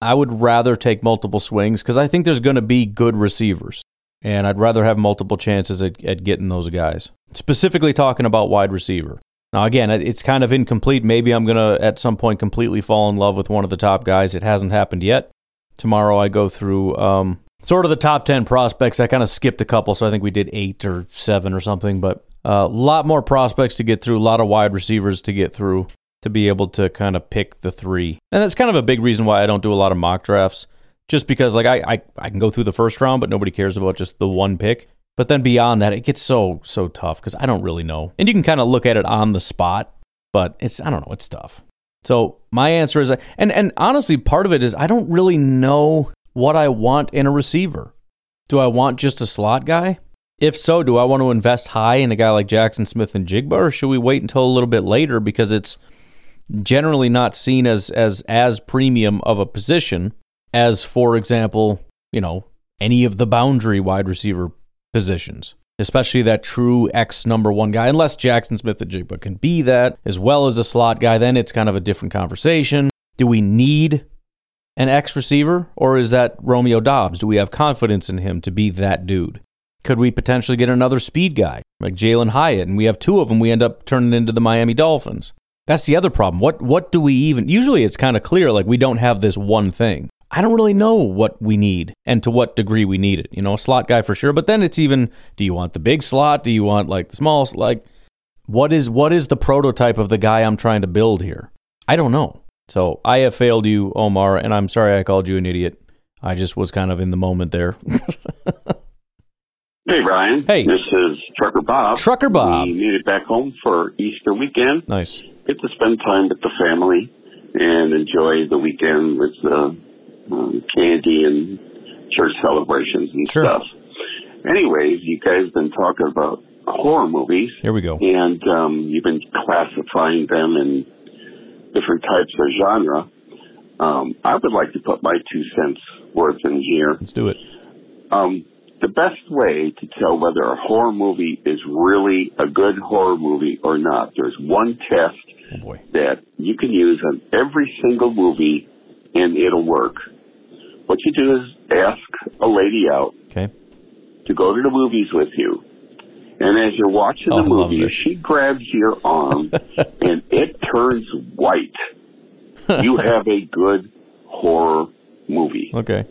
I would rather take multiple swings because I think there's going to be good receivers. And I'd rather have multiple chances at, at getting those guys. Specifically talking about wide receiver. Now, again, it's kind of incomplete. Maybe I'm going to, at some point, completely fall in love with one of the top guys. It hasn't happened yet. Tomorrow, I go through um, sort of the top 10 prospects. I kind of skipped a couple, so I think we did eight or seven or something, but a uh, lot more prospects to get through, a lot of wide receivers to get through to be able to kind of pick the three. And that's kind of a big reason why I don't do a lot of mock drafts, just because like I, I, I can go through the first round, but nobody cares about just the one pick. But then beyond that, it gets so so tough because I don't really know. And you can kind of look at it on the spot, but it's I don't know, it's tough. So my answer is, and and honestly, part of it is I don't really know what I want in a receiver. Do I want just a slot guy? If so, do I want to invest high in a guy like Jackson Smith-Njigba, or should we wait until a little bit later because it's generally not seen as as as premium of a position as, for example, you know, any of the boundary wide receiver positions, especially that true X number one guy, unless Jackson Smith-Njigba can be that as well as a slot guy, then it's kind of a different conversation. Do we need an X receiver or is that Romeo Doubs? Do we have confidence in him to be that dude? Could we potentially get another speed guy like Jalin Hyatt and we have two of them, we end up turning into the Miami Dolphins? That's the other problem. What what do we even usually it's kind of clear like we don't have this one thing. I don't really know what we need and to what degree we need it. You know, a slot guy for sure, but then it's even do you want the big slot? Do you want like the small like what is what is the prototype of the guy I'm trying to build here? I don't know. So I have failed you, Omar, and I'm sorry I called you an idiot. I just was kind of in the moment there. [LAUGHS] hey Brian. Hey. This is Trucker Bob. Trucker Bob. We made it back home for Easter weekend. Nice. Get to spend time with the family and enjoy the weekend with uh, um, candy and church celebrations and Sure. stuff. Anyways, you guys been talking about horror movies, Here we go. and um, you've been classifying them in different types of genre. Um, I would like to put my two cents worth in here. Let's do it. Um, the best way to tell whether a horror movie is really a good horror movie or not, there's one test Oh that you can use on every single movie and it'll work. What you do is ask a lady out Okay. to go to the movies with you. And as you're watching Oh, the love movie, she grabs your arm [LAUGHS] and it turns white, you [LAUGHS] have a good horror movie. Okay.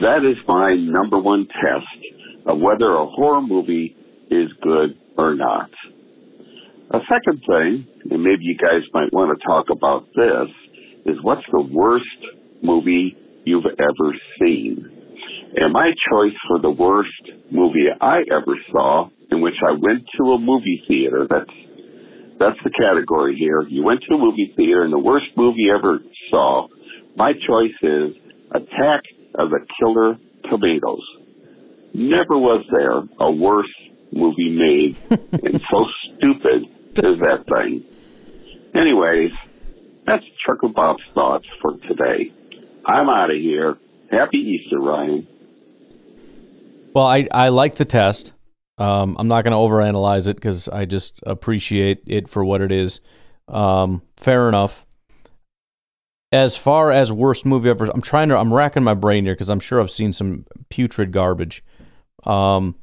That is my number one test of whether a horror movie is good or not. A second thing, and maybe you guys might want to talk about this, is what's the worst movie you've ever seen? And my choice for the worst movie I ever saw, in which I went to a movie theater, that's that's the category here. You went to a movie theater and the worst movie you ever saw. My choice is Attack of the Killer Tomatoes. Never was there a worse movie made [LAUGHS] and so stupid as that thing. Anyways, that's Trucker Bob's thoughts for today. I'm out of here. Happy Easter, Ryan. Well, I, I like the test. Um, I'm not going to overanalyze it because I just appreciate it for what it is. Um, fair enough. As far as worst movie ever, I'm trying to. I'm racking my brain here because I'm sure I've seen some putrid garbage. Um,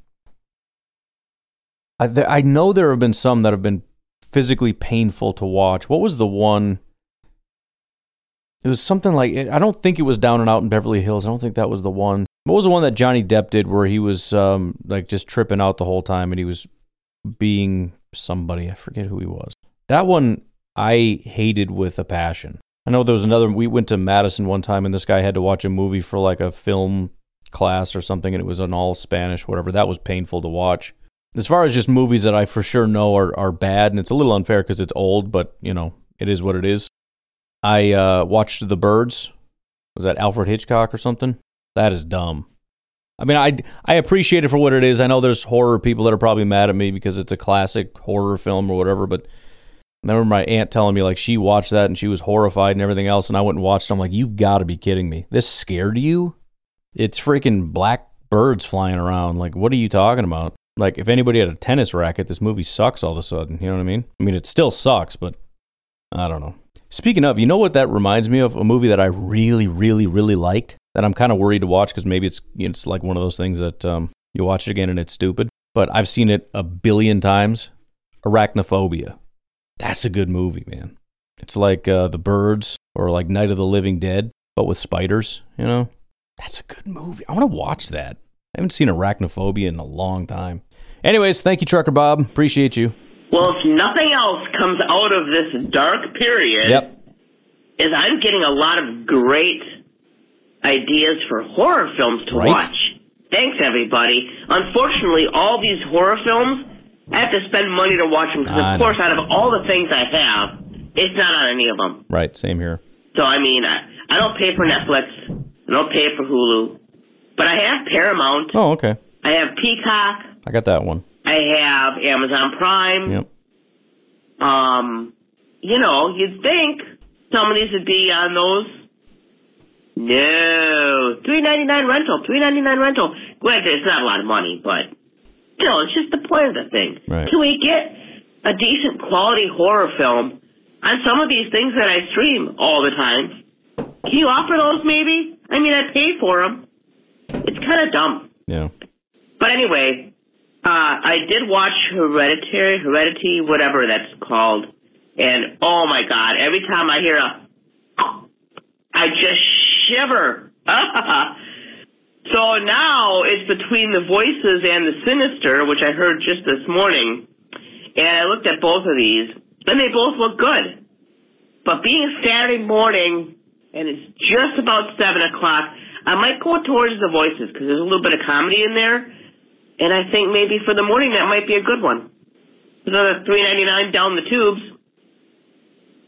I th- I know there have been some that have been physically painful to watch. What was the one? It was something like I don't think it was Down and Out in Beverly Hills. I don't think that was the one. What was the one that Johnny Depp did where he was um, like just tripping out the whole time and he was being somebody? I forget who he was. That one I hated with a passion. I know there was another. We went to Madison one time and this guy had to watch a movie for like a film class or something and it was in all Spanish, whatever. That was painful to watch. As far as just movies that I for sure know are, are bad, and it's a little unfair because it's old, but you know, it is what it is. I uh, watched The Birds. Was that Alfred Hitchcock or something? That is dumb. I mean, I, I appreciate it for what it is. I know there's horror people that are probably mad at me because it's a classic horror film or whatever, but I remember my aunt telling me like she watched that and she was horrified and everything else, and I went and watched. It. I'm like, you've got to be kidding me! This scared you? It's freaking black birds flying around. Like, what are you talking about? Like, if anybody had a tennis racket, this movie sucks all of a sudden. You know what I mean? I mean, it still sucks, but I don't know. Speaking of, you know what that reminds me of? A movie that I really, really, really liked that I'm kind of worried to watch because maybe it's you know, it's like one of those things that um, you watch it again and it's stupid. But I've seen it a billion times. Arachnophobia. That's a good movie, man. It's like uh, The Birds or like Night of the Living Dead, but with spiders. You know, that's a good movie. I want to watch that. I haven't seen Arachnophobia in a long time. Anyways, thank you, Trucker Bob. Appreciate you. Well, if nothing else comes out of this dark period, Yep. is I'm getting a lot of great ideas for horror films to Right. watch. Thanks, everybody. Unfortunately, all these horror films, I have to spend money to watch them because, I of know. course, out of all the things I have, it's not on any of them. Right, same here. So, I mean, I, I don't pay for Netflix. I don't pay for Hulu. But I have Paramount. Oh, okay. I have Peacock. I got that one. I have Amazon Prime. Yep. Um, you know, you'd think some of these would be on those. No, three ninety nine rental, three ninety nine rental. Granted, it's not a lot of money, but still, it's just the point of the thing. Right. Can we get a decent quality horror film on some of these things that I stream all the time? Can you offer those, maybe? I mean, I pay for them. It's kind of dumb. Yeah. But anyway, uh, I did watch Hereditary, Heredity, whatever that's called, and oh my god, every time I hear a, I just shiver. [LAUGHS] so now it's between the voices and the sinister, which I heard just this morning, and I looked at both of these, and they both look good. But being Saturday morning, and it's just about seven o'clock, I might go towards the voices because there's a little bit of comedy in there, and I think maybe for the morning that might be a good one. Another three ninety nine down the tubes.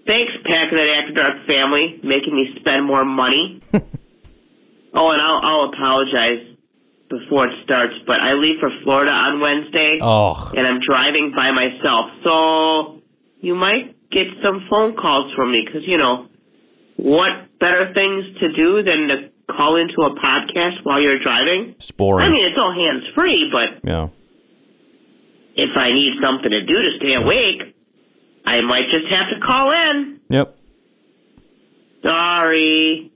Thanks, Packernet After Dark family, making me spend more money. [LAUGHS] oh, and I'll, I'll apologize before it starts, but I leave for Florida on Wednesday, Oh, and I'm driving by myself, so you might get some phone calls from me because you know what better things to do than to call into a podcast while you're driving? it's boring. I mean, it's all hands free, but yeah. if I need something to do to stay awake, I might just have to call in. Yep. Sorry.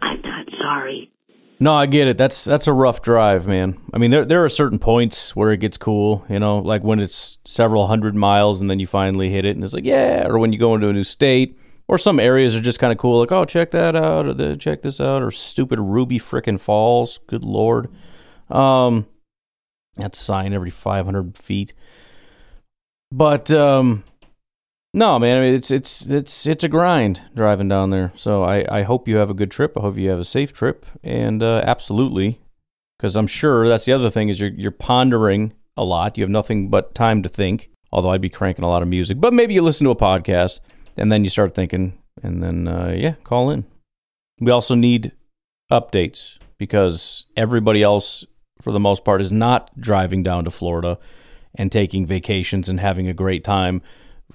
I'm not sorry. No, I get it. That's that's a rough drive, man. I mean, there there are certain points where it gets cool, you know, like when it's several hundred miles and then you finally hit it and it's like, yeah, or when you go into a new state, or some areas are just kind of cool, like, oh, check that out, or check this out, or stupid Ruby frickin' Falls. Good lord, um, that's sign every five hundred feet. But um, no, man, I mean, it's it's it's it's a grind driving down there. So I I hope you have a good trip. I hope you have a safe trip, and uh, absolutely, because I'm sure that's the other thing is you're you're pondering a lot. You have nothing but time to think. Although I'd be cranking a lot of music, but maybe you listen to a podcast and then you start thinking, and then uh, yeah, call in. We also need updates because everybody else, for the most part, is not driving down to Florida and taking vacations and having a great time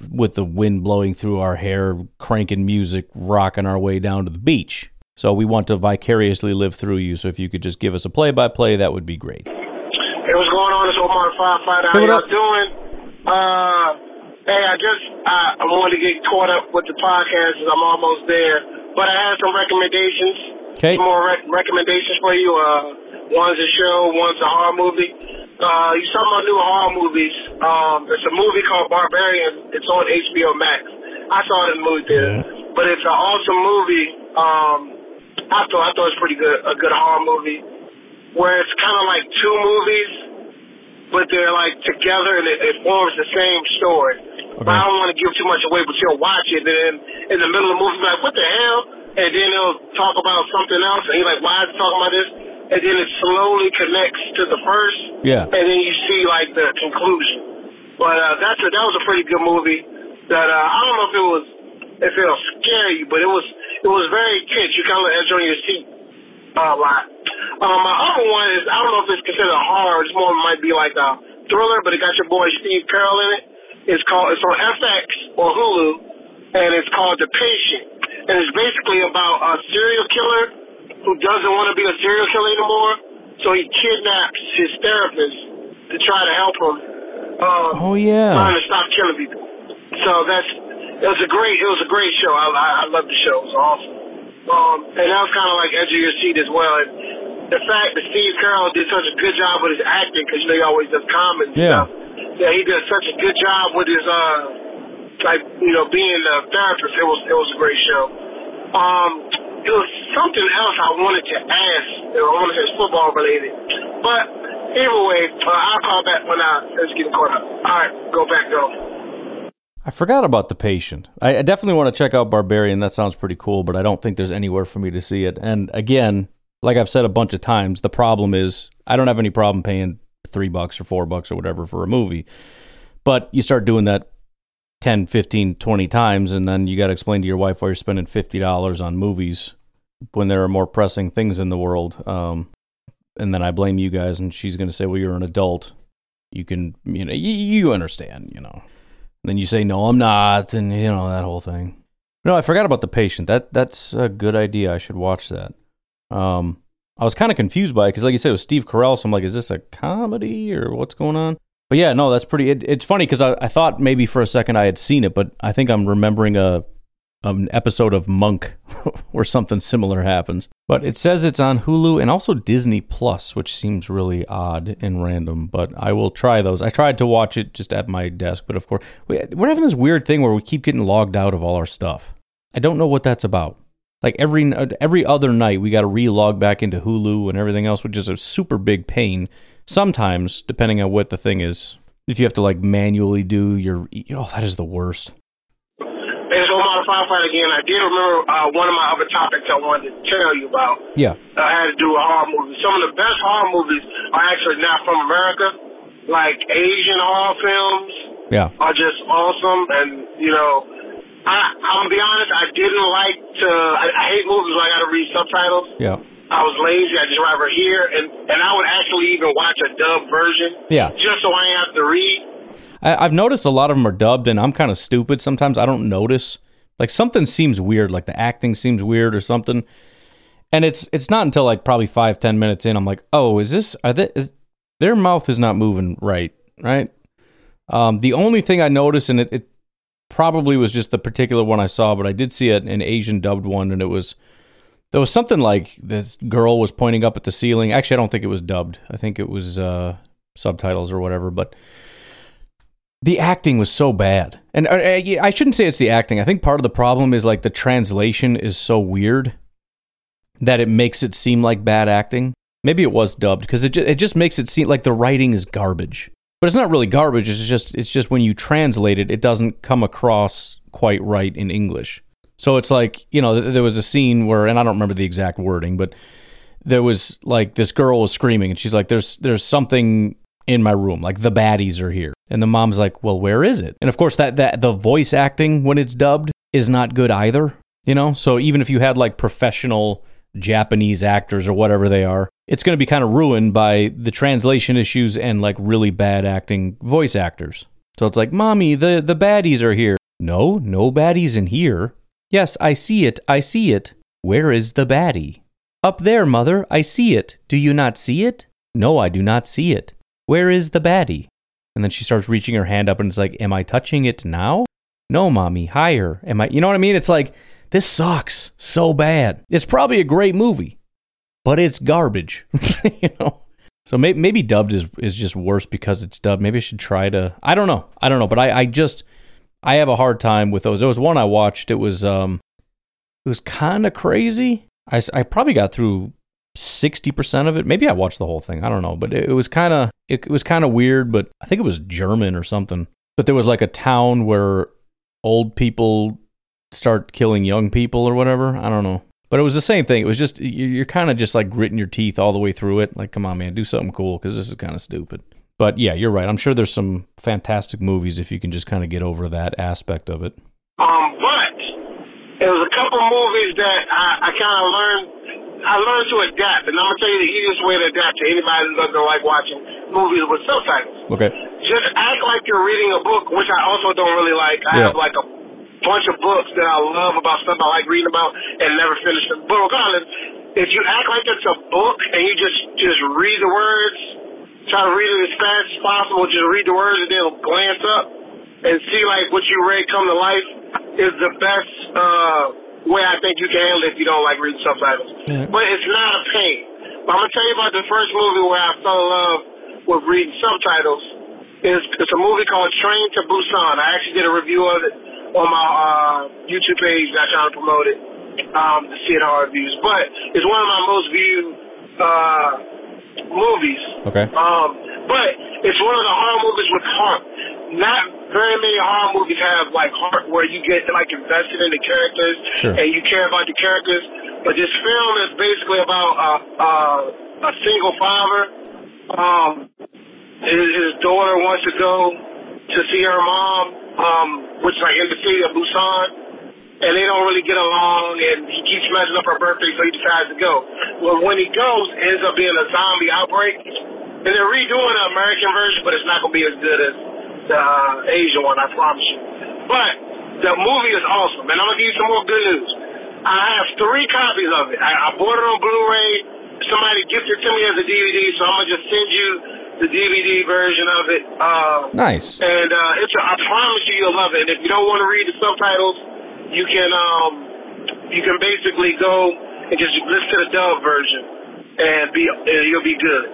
with the wind blowing through our hair, cranking music, rocking our way down to the beach. So we want to vicariously live through you. So if you could just give us a play by play, that would be great. Hey, what's going on? It's Omar Firefighter. How Hey, y'all doing? Uh, hey, I just I, I wanted to get caught up with the podcast as I'm almost there, but I have some recommendations. Okay. Some more rec- recommendations for you. Uh, one's a show, one's a horror movie. Uh, you talking about new horror movies? Um, it's a movie called Barbarian. It's on HBO Max. I saw it in the movie theater, but it's an awesome movie. Um, I thought I thought it's pretty good, a good horror movie. where it's kind of like two movies, but they're like together and it, it forms the same story. But I don't want to give too much away, but you'll watch it, and then in the middle of the movie, be like, what the hell? And then they'll talk about something else, and you're like, why is he talking about this? And then it slowly connects to the first, Yeah. and then you see like the conclusion. But uh, that's a, that was a pretty good movie. That uh, I don't know if it was if it'll scare you, but it was it was very tense. You kind of edge on your seat a lot. Um, my other one is I don't know if it's considered a horror. It's more might be like a thriller, but it got your boy Steve Carell in it. It's called it's on FX or Hulu, and it's called The Patient, and it's basically about a serial killer who doesn't want to be a serial killer anymore, so he kidnaps his therapist to try to help him. Um, Oh, yeah. trying to stop killing people. So that's it was a great it was a great show. I I, I loved the show. It was awesome. Um, and that was kind of like edge of your seat as well. And the fact that Steve Carell did such a good job with his acting, because you know he always does comedy. Yeah. Stuff. Yeah, he did such a good job with his uh, like you know being a therapist. It was it was a great show. Um, it was something else I wanted to ask. You know, I want to say football related, but anyway, uh, I'll call back when I it's getting caught up. All right, go back though. I forgot about the patient. I definitely want to check out Barbarian. That sounds pretty cool, but I don't think there's anywhere for me to see it. And again, like I've said a bunch of times, the problem is I don't have any problem paying three bucks or four bucks or whatever for a movie. But you start doing that 10, 15, 20 times, and then you got to explain to your wife why you're spending $50 on movies when there are more pressing things in the world. Um, and then I blame you guys, and she's going to say, well, you're an adult. You can, you know, you, you understand, you know. And then you say, no, I'm not, and, you know, that whole thing. No, I forgot about the patient. That That's a good idea. I should watch that. Um, I was kind of confused by it because, like you said, it was Steve Carell. So I'm like, is this a comedy or what's going on? But yeah, no, that's pretty. It, it's funny because I, I thought maybe for a second I had seen it, but I think I'm remembering a an episode of Monk [LAUGHS] where something similar happens. But it says it's on Hulu and also Disney Plus, which seems really odd and random. But I will try those. I tried to watch it just at my desk, but of course we, we're having this weird thing where we keep getting logged out of all our stuff. I don't know what that's about. Like every every other night, we got to re-log back into Hulu and everything else, which is a super big pain. Sometimes, depending on what the thing is, if you have to like manually do your, oh, that is the worst. It's on Modern Firefight again. I did remember uh, one of my other topics I wanted to tell you about. Yeah, I had to do with horror movies. Some of the best horror movies are actually not from America. Like Asian horror films yeah, are just awesome, and you know, I, I'm gonna be honest. I didn't like to. I, I hate movies where I got to read subtitles. yeah, I was lazy. I just rather hear, and and I would actually even watch a dub version. Yeah. Just so I have to read. I, I've noticed a lot of them are dubbed, and I'm kind of stupid sometimes. I don't notice. Like something seems weird, like the acting seems weird or something. And it's it's not until like probably five ten minutes in, I'm like, oh, is this? Are they? Is, their mouth is not moving right, right? Um, the only thing I notice, and it, it probably was just the particular one I saw, but I did see it, an Asian dubbed one, and it was there was something like this girl was pointing up at the ceiling. Actually, I don't think it was dubbed. I think it was uh, subtitles or whatever, but the acting was so bad. And uh, uh, I shouldn't say it's the acting. I think part of the problem is like the translation is so weird that it makes it seem like bad acting. Maybe it was dubbed because it ju- it just makes it seem like the writing is garbage. But it's not really garbage. It's just it's just when you translate it, it doesn't come across quite right in English. So it's like you know th- there was a scene where, and I don't remember the exact wording, but there was like this girl was screaming, and she's like, "There's there's something in my room, like the baddies are here." And the mom's like, "Well, where is it?" And of course, that that the voice acting when it's dubbed is not good either. You know, so even if you had like professional Japanese actors or whatever they are, it's going to be kind of ruined by the translation issues and like really bad acting voice actors. So it's like, "Mommy, the the baddies are here." No, no baddies in here. Yes, I see it. I see it. Where is the baddie? Up there, mother. I see it. Do you not see it? No, I do not see it. Where is the baddie? And then she starts reaching her hand up and it's like, Am I touching it now? No, mommy, higher. Am I, you know what I mean? It's like, this sucks so bad. It's probably a great movie, but it's garbage, [LAUGHS] you know? So maybe, maybe dubbed is, is just worse because it's dubbed. Maybe I should try to, I don't know. I don't know, but I, I just, I have a hard time with those. There was one I watched. It was, um, it was kind of crazy. I I probably got through sixty percent of it. Maybe I watched the whole thing. I don't know, but it, was kind of it, it was kind of weird. But I think it was German or something. But there was like a town where old people start killing young people or whatever. I don't know. But it was the same thing. It was just you- you're kind of just like gritting your teeth all the way through it. Like, come on, man, do something cool because this is kind of stupid. But yeah, you're right. I'm sure there's some fantastic movies if you can just kind of get over that aspect of it. Um, but it was a couple movies that I, I kind of learned. I learned to adapt, and I'm gonna tell you the easiest way to adapt to anybody who doesn't like watching movies with subtitles. Okay. Just act like you're reading a book, which I also don't really like. I Yeah. have like a bunch of books that I love about stuff I like reading about and never finish them. But regardless, if you act like it's a book and you just just read the words, try to read it as fast as possible, just read the words and then glance up and see like what you read come to life is the best uh, way I think you can handle it if you don't like reading subtitles. But it's not a pain. But I'm gonna tell you about the first movie where I fell in love with reading subtitles. It's, it's a movie called Train to Busan. I actually did a review of it on my uh, YouTube page. I trying to promote it um, to see it on reviews. But it's one of my most viewed uh, movies. Okay. Um, but it's one of the horror movies with heart. Not very many horror movies have like heart where you get like invested in the characters Sure. and you care about the characters. But this film is basically about uh, uh, a single father. Um, his, his daughter wants to go to see her mom, um, which is like in the city of Busan and they don't really get along, and he keeps messing up her birthday, so he decides to go. Well, when he goes, it ends up being a zombie outbreak, and they're redoing the American version, but it's not going to be as good as the uh, Asian one, I promise you. But the movie is awesome, and I'm going to give you some more good news. I have three copies of it. I, I bought it on Blu-ray. Somebody gifted it to me as a DVD, so I'm going to just send you the DVD version of it. Uh, Nice. and uh, it's a, I promise you you'll love it. And if you don't want to read the subtitles, you can um, you can basically go and just listen to the dub version, and be and you'll be good.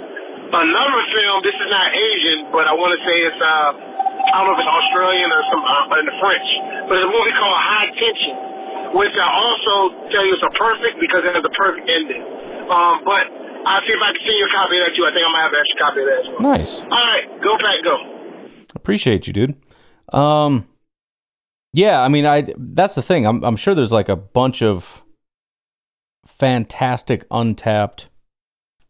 Another film. This is not Asian, but I want to say it's uh, I don't know if it's Australian or some uh, in the French, but it's a movie called High Tension, which I also tell you is a perfect because it has a perfect ending. Um, but I'll see if I can send you a copy of that too. I think I might have an extra copy of that as well. Nice. All right, go back, go. Appreciate you, dude. Um, yeah, I mean, I that's the thing. I'm I'm sure there's like a bunch of fantastic untapped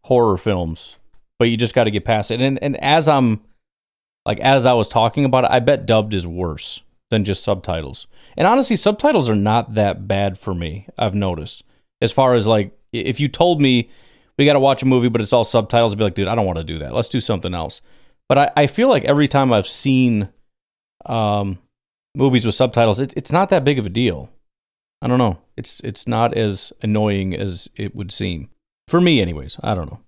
horror films, but you just got to get past it. And and as I'm like as I was talking about it, I bet dubbed is worse than just subtitles. And honestly, subtitles are not that bad for me. I've noticed. As far as like, if you told me we got to watch a movie, but it's all subtitles, I'd be like, dude, I don't want to do that. Let's do something else. But I, I feel like every time I've seen um, movies with subtitles, it, it's not that big of a deal. I don't know. It's it's not as annoying as it would seem for me, anyways. I don't know.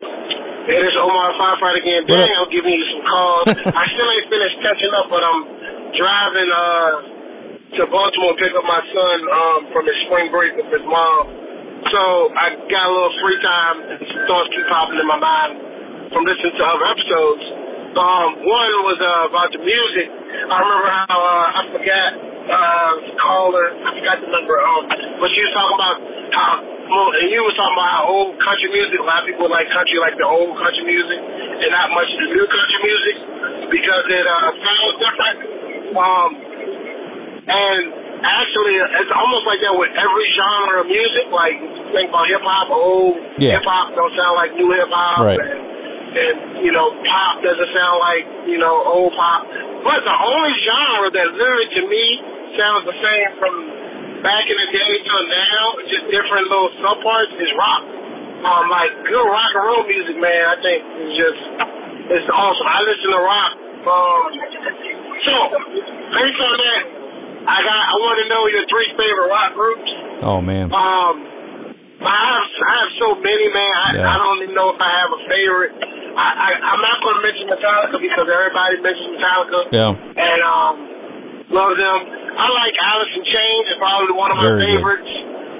Hey, this is Omar Firefighter again. Dang, I'm giving you some calls. [LAUGHS] I still ain't finished catching up, but I'm driving uh, to Baltimore to pick up my son um, from his spring break with his mom. So I got a little free time, thoughts keep popping in my mind from listening to other episodes. Um, one was uh, about the music. I remember how uh, I forgot uh, caller, I forgot the number, um, but she was talking about how, well, and you was talking about how old country music, a lot of people like country, like the old country music, and not much the new country music because it uh, sounds different. Um, and actually, it's almost like that with every genre of music. Like, think about hip hop, old Yeah. hip hop don't sound like new hip hop. Right. And, and, you know, pop doesn't sound like, you know, old pop. But the only genre that literally to me sounds the same from back in the day till now, just different little subparts, is rock. Um, like good rock and roll music, man, I think is just it's awesome. I listen to rock. Um, so based on that, I got I want to know your three favorite rock groups. Oh man. Um, I have I have so many, man. I, Yeah. I don't even know if I have a favorite. I, I I'm not going to mention Metallica because everybody mentions Metallica. Yeah. And um, love them. I like Alice in Chains. It's probably one of my Very good. favorites.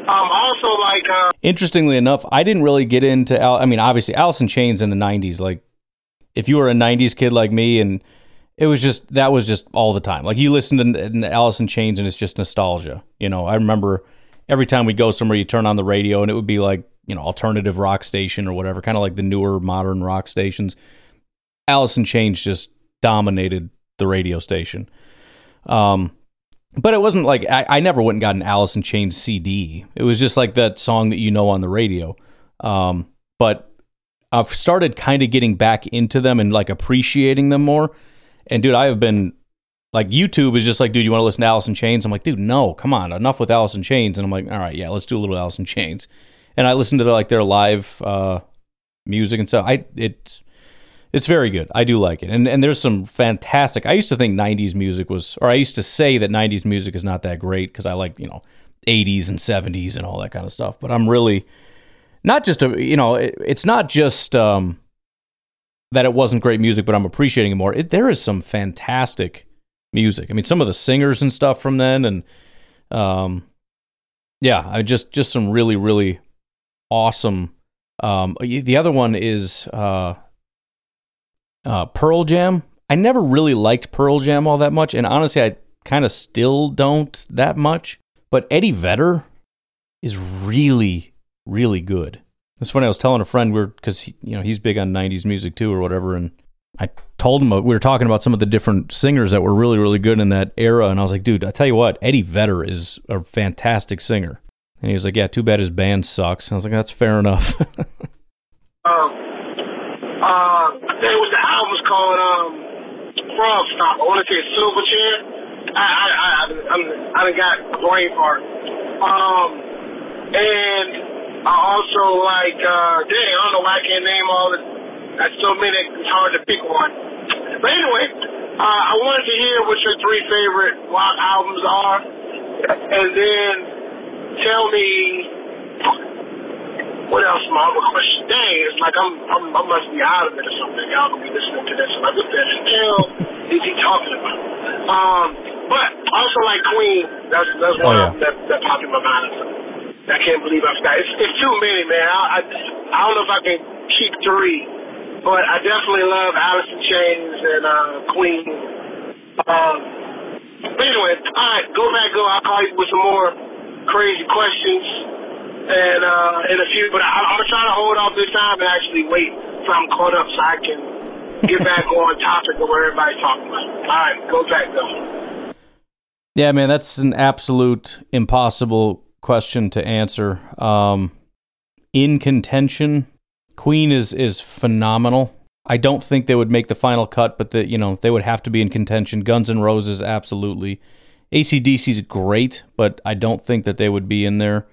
Um, also like uh, Interestingly enough, I didn't really get into. Al- I mean, obviously, Alice in Chains in the '90s. Like, if you were a '90s kid like me, and it was just that was just all the time. Like, you listen to Alice in Chains, and it's just nostalgia. You know, I remember every time we go somewhere, you turn on the radio, and it would be like you know alternative rock station or whatever, kind of like the newer modern rock stations. Alice in Chains just dominated the radio station. Um, but it wasn't like I, I never went and got an Alice in Chains CD. It was just like that song that you know on the radio. Um, but I've started kind of getting back into them and like appreciating them more. And dude, I have been like YouTube is just like, dude, you want to listen to in Chains? I'm like, dude, no, come on, enough with in Chains. And I'm like, all right, yeah, let's do a little in Chains. And I listened to like their live uh, music and stuff. I it's it's very good. I do like it. And and there's some fantastic. I used to think 90s music was or I used to say that 90s music is not that great cuz I like, you know, 80s and 70s and all that kind of stuff. But I'm really not just a, you know, it, it's not just um that it wasn't great music, but I'm appreciating it more. It, there is some fantastic music. I mean, some of the singers and stuff from then and um yeah, I just just some really really awesome um the other one is uh uh, Pearl Jam. I never really liked Pearl Jam all that much, and honestly, I kind of still don't that much. But Eddie Vedder is really, really good. It's funny. I was telling a friend we're because you know he's big on '90s music too, or whatever, and I told him we were talking about some of the different singers that were really, really good in that era, and I was like, dude, I tell you what, Eddie Vedder is a fantastic singer. And he was like, yeah, too bad his band sucks. And I was like, that's fair enough. [LAUGHS] um, uh, I think it was the album's called um, Frogstomp. I want to say Silverchair. I I I I'm, I done got brain fart. Um, and I also like uh, dang, I don't know why I can't name all the. That's so many. It's hard to pick one. But anyway, uh, I wanted to hear what your three favorite rock albums are, and then tell me what else, my other question? Dang, it's like I'm, I'm I must be out of it or something. Y'all gonna be listening to this. And what the hell is he talking about? Um, but also like Queen. That's that's one Oh, yeah. that that popped in my mind. I can't believe I forgot. It's, it's too many, man. I, I I don't know if I can keep three, but I definitely love Alice in Chains and uh, Queen. Um, but anyway, all right, go back, go. I'll call you with some more crazy questions and uh, in a few. But I, I'm trying to hold off this time and actually wait till I'm caught up so I can get [LAUGHS] back on topic of where everybody's talking about. All right, go back though. Yeah, man, that's an absolute impossible question to answer. Um, in contention, Queen is is phenomenal. I don't think they would make the final cut, but the you know they would have to be in contention. Guns N' Roses, absolutely. ACDC's great, but I don't think that they would be in there.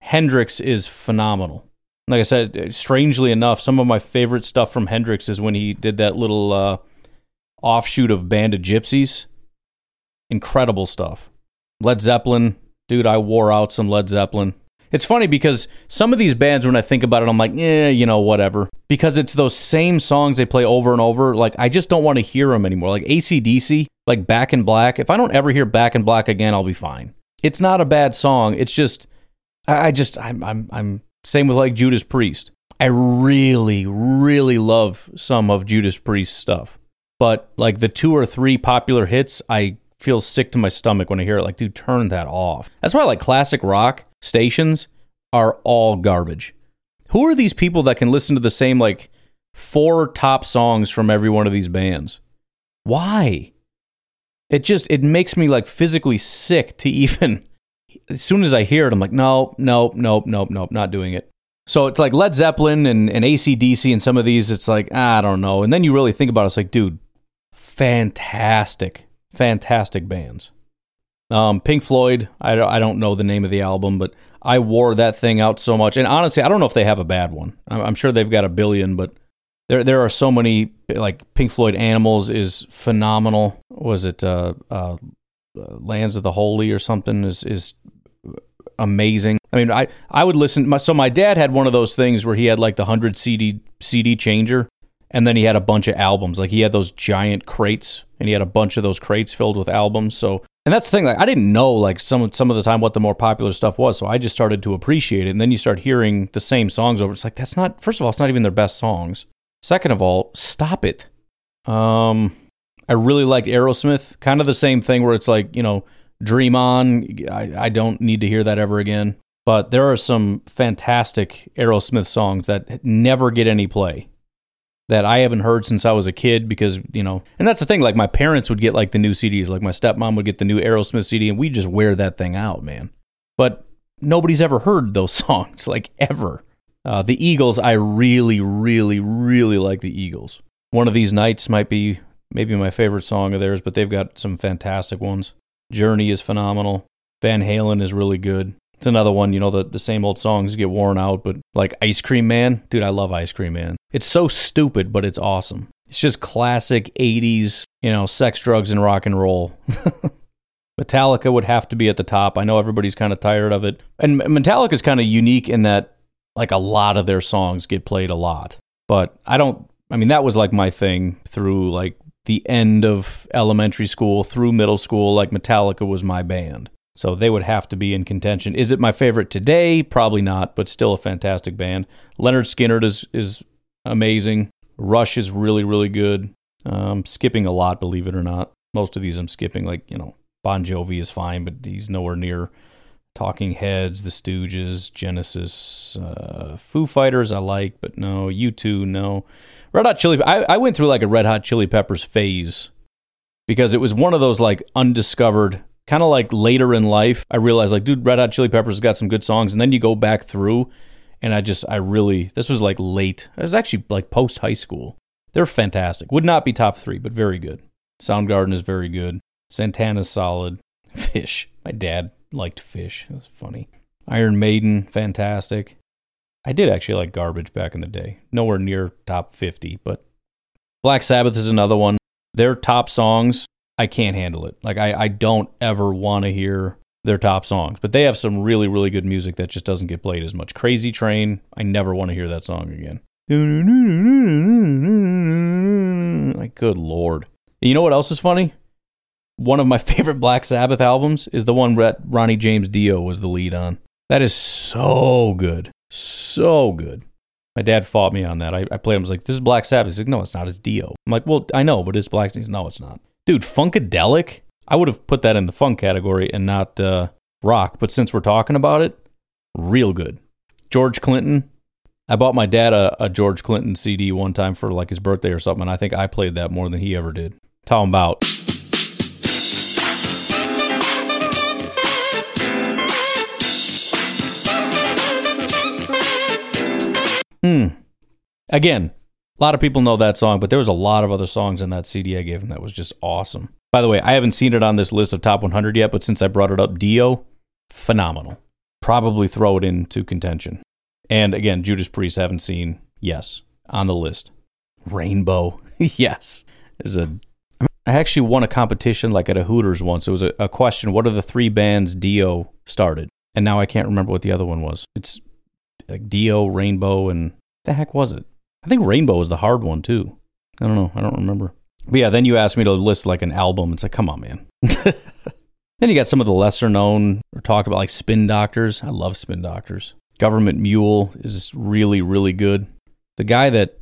Hendrix is phenomenal. Like I said, strangely enough, some of my favorite stuff from Hendrix is when he did that little uh, offshoot of Band of Gypsys. Incredible stuff. Led Zeppelin, dude, I wore out some Led Zeppelin. It's funny because some of these bands, when I think about it, I'm like, eh, you know, whatever. Because it's those same songs they play over and over. Like, I just don't want to hear them anymore. Like ACDC, like Back in Black. If I don't ever hear Back in Black again, I'll be fine. It's not a bad song. It's just, I I just, I'm, I'm, I'm same with like Judas Priest. I really, really love some of Judas Priest's stuff. But like the two or three popular hits, I feel sick to my stomach when I hear it. Like, dude, turn that off. That's why like classic rock stations are all garbage. Who are these people that can listen to the same like four top songs from every one of these bands? Why? It just it makes me like physically sick to [LAUGHS] even as soon as I hear it, I'm like, no, no, no, no, no, not doing it. So it's like Led Zeppelin and, and ACDC and some of these, it's like, I don't know. And then you really think about it, it's like, dude, fantastic, fantastic bands. Um, Pink Floyd, I, I don't know the name of the album, but I wore that thing out so much. And honestly, I don't know if they have a bad one. I'm, I'm sure they've got a billion, but there there are so many like Pink Floyd Animals is phenomenal. Was it uh, uh, Lands of the Holy or something is is amazing. I mean, I I would listen. My, so my dad had one of those things where he had like the hundred CD CD changer, and then he had a bunch of albums. Like he had those giant crates, and he had a bunch of those crates filled with albums. So. And that's the thing. Like I didn't know like some some of the time what the more popular stuff was, so I just started to appreciate it. And then you start hearing the same songs over. It's like that's not. First of all, it's not even their best songs. Second of all, stop it. Um, I really liked Aerosmith. Kind of the same thing where it's like, you know, Dream On. I, I don't need to hear that ever again. But there are some fantastic Aerosmith songs that never get any play that I haven't heard since I was a kid because, you know, and that's the thing. Like, my parents would get like the new CDs, like my stepmom would get the new Aerosmith CD, and we just wear that thing out, man. But nobody's ever heard those [LAUGHS] songs, like, ever. Uh, the Eagles, I really, really, really like the Eagles. One of these nights might be maybe my favorite song of theirs, but they've got some fantastic ones. Journey is phenomenal. Van Halen is really good. It's another one, you know, the, the same old songs get worn out, but like Ice Cream Man, dude, I love Ice Cream Man. It's so stupid, but it's awesome. It's just classic 80s, you know, sex, drugs, and rock and roll. [LAUGHS] Metallica would have to be at the top. I know everybody's kind of tired of it. And Metallica is kind of unique in that, like, a lot of their songs get played a lot. But I don't, I mean, that was like my thing through like the end of elementary school through middle school. Like, Metallica was my band. So they would have to be in contention. Is it my favorite today? Probably not, but still a fantastic band. Lynyrd Skynyrd is is amazing. Rush is really really good. Um, skipping a lot, believe it or not. Most of these I'm skipping. Like you know, Bon Jovi is fine, but he's nowhere near Talking Heads, The Stooges, Genesis, uh, Foo Fighters. I like, but no. U2, no. Red Hot Chili. I, I went through like a Red Hot Chili Peppers phase because it was one of those like undiscovered kind of like later in life, I realized like, dude, Red Hot Chili Peppers has got some good songs, and then you go back through, and I just, I really, this was like late. It was actually like post high school. They're fantastic. Would not be top three, but very good. Soundgarden is very good. Santana's solid. [LAUGHS] Phish. My dad liked Phish. It was funny. Iron Maiden, fantastic. I did actually like Garbage back in the day. Nowhere near top 50, but Black Sabbath is another one. Their top songs I can't handle it. Like I, I don't ever want to hear their top songs, but they have some really, really good music that just doesn't get played as much. Crazy Train, I never want to hear that song again. Like, good lord. You know what else is funny? One of my [LAUGHS] favorite Black Sabbath albums is the one that Ronnie James Dio was the lead on. That is so good. So good. My dad fought me on that. I, I played him. I was like, this is Black Sabbath. He's like, no, it's not. It's Dio. I'm like, well, I know, but it's Black Sabbath. No, it's not. Dude, Funkadelic? I would have put that in the funk category and not uh, rock, but since we're talking about it, real good. George Clinton. I bought my dad a, a George Clinton CD one time for like his birthday or something, and I think I played that more than he ever did. Talking about. Hmm. Again, a lot of people know that song, but there was a lot of other songs in that CD I gave him that was just awesome. By the way, I haven't seen it on this list of top 100 yet, but since I brought it up, Dio, phenomenal. Probably throw it into contention. And again, Judas Priest haven't seen. Yes, on the list. Rainbow, [LAUGHS] yes, is a. I actually won a competition like at a Hooters once. It was a, a question: What are the three bands Dio started? And now I can't remember what the other one was. It's like Dio, Rainbow, and the heck was it? I think Rainbow was the hard one too. I don't know. I don't remember. But yeah, then you asked me to list like an album. It's like, come on, man. [LAUGHS] then you got some of the lesser known or talked about like Spin Doctors. I love Spin Doctors. Government Mule is really, really good. The guy that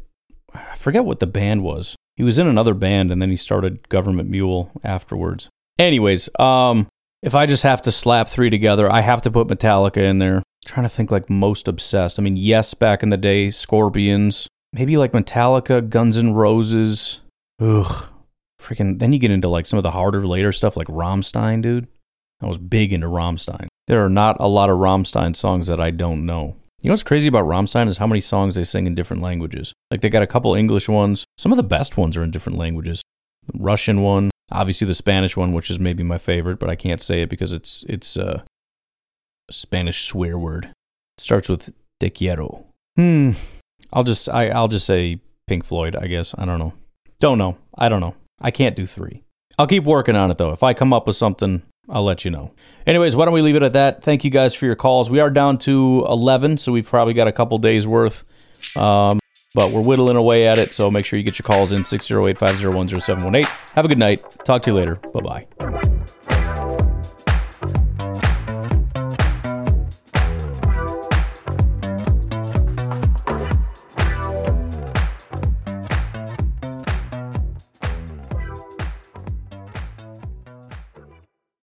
I forget what the band was. He was in another band and then he started Government Mule afterwards. Anyways, um, if I just have to slap three together, I have to put Metallica in there. I'm trying to think like most obsessed. I mean, yes, back in the day, Scorpions, maybe like Metallica, Guns N' Roses. Ugh. Freaking then you get into like some of the harder later stuff like Rammstein, dude. I was big into Rammstein. There are not a lot of Rammstein songs that I don't know. You know what's crazy about Rammstein is how many songs they sing in different languages. Like they got a couple English ones. Some of the best ones are in different languages. The Russian one, obviously the Spanish one, which is maybe my favorite, but I can't say it because it's it's uh, a Spanish swear word. It starts with te quiero. Hmm. I'll just I, I'll just say Pink Floyd, I guess. I don't know. Don't know. I don't know. I can't do three. I'll keep working on it though. If I come up with something, I'll let you know. Anyways, why don't we leave it at that? Thank you guys for your calls. We are down to 11, so we've probably got a couple days worth. Um, but we're whittling away at it, so make sure you get your calls in 608 501 0718. Have a good night. Talk to you later. Bye bye.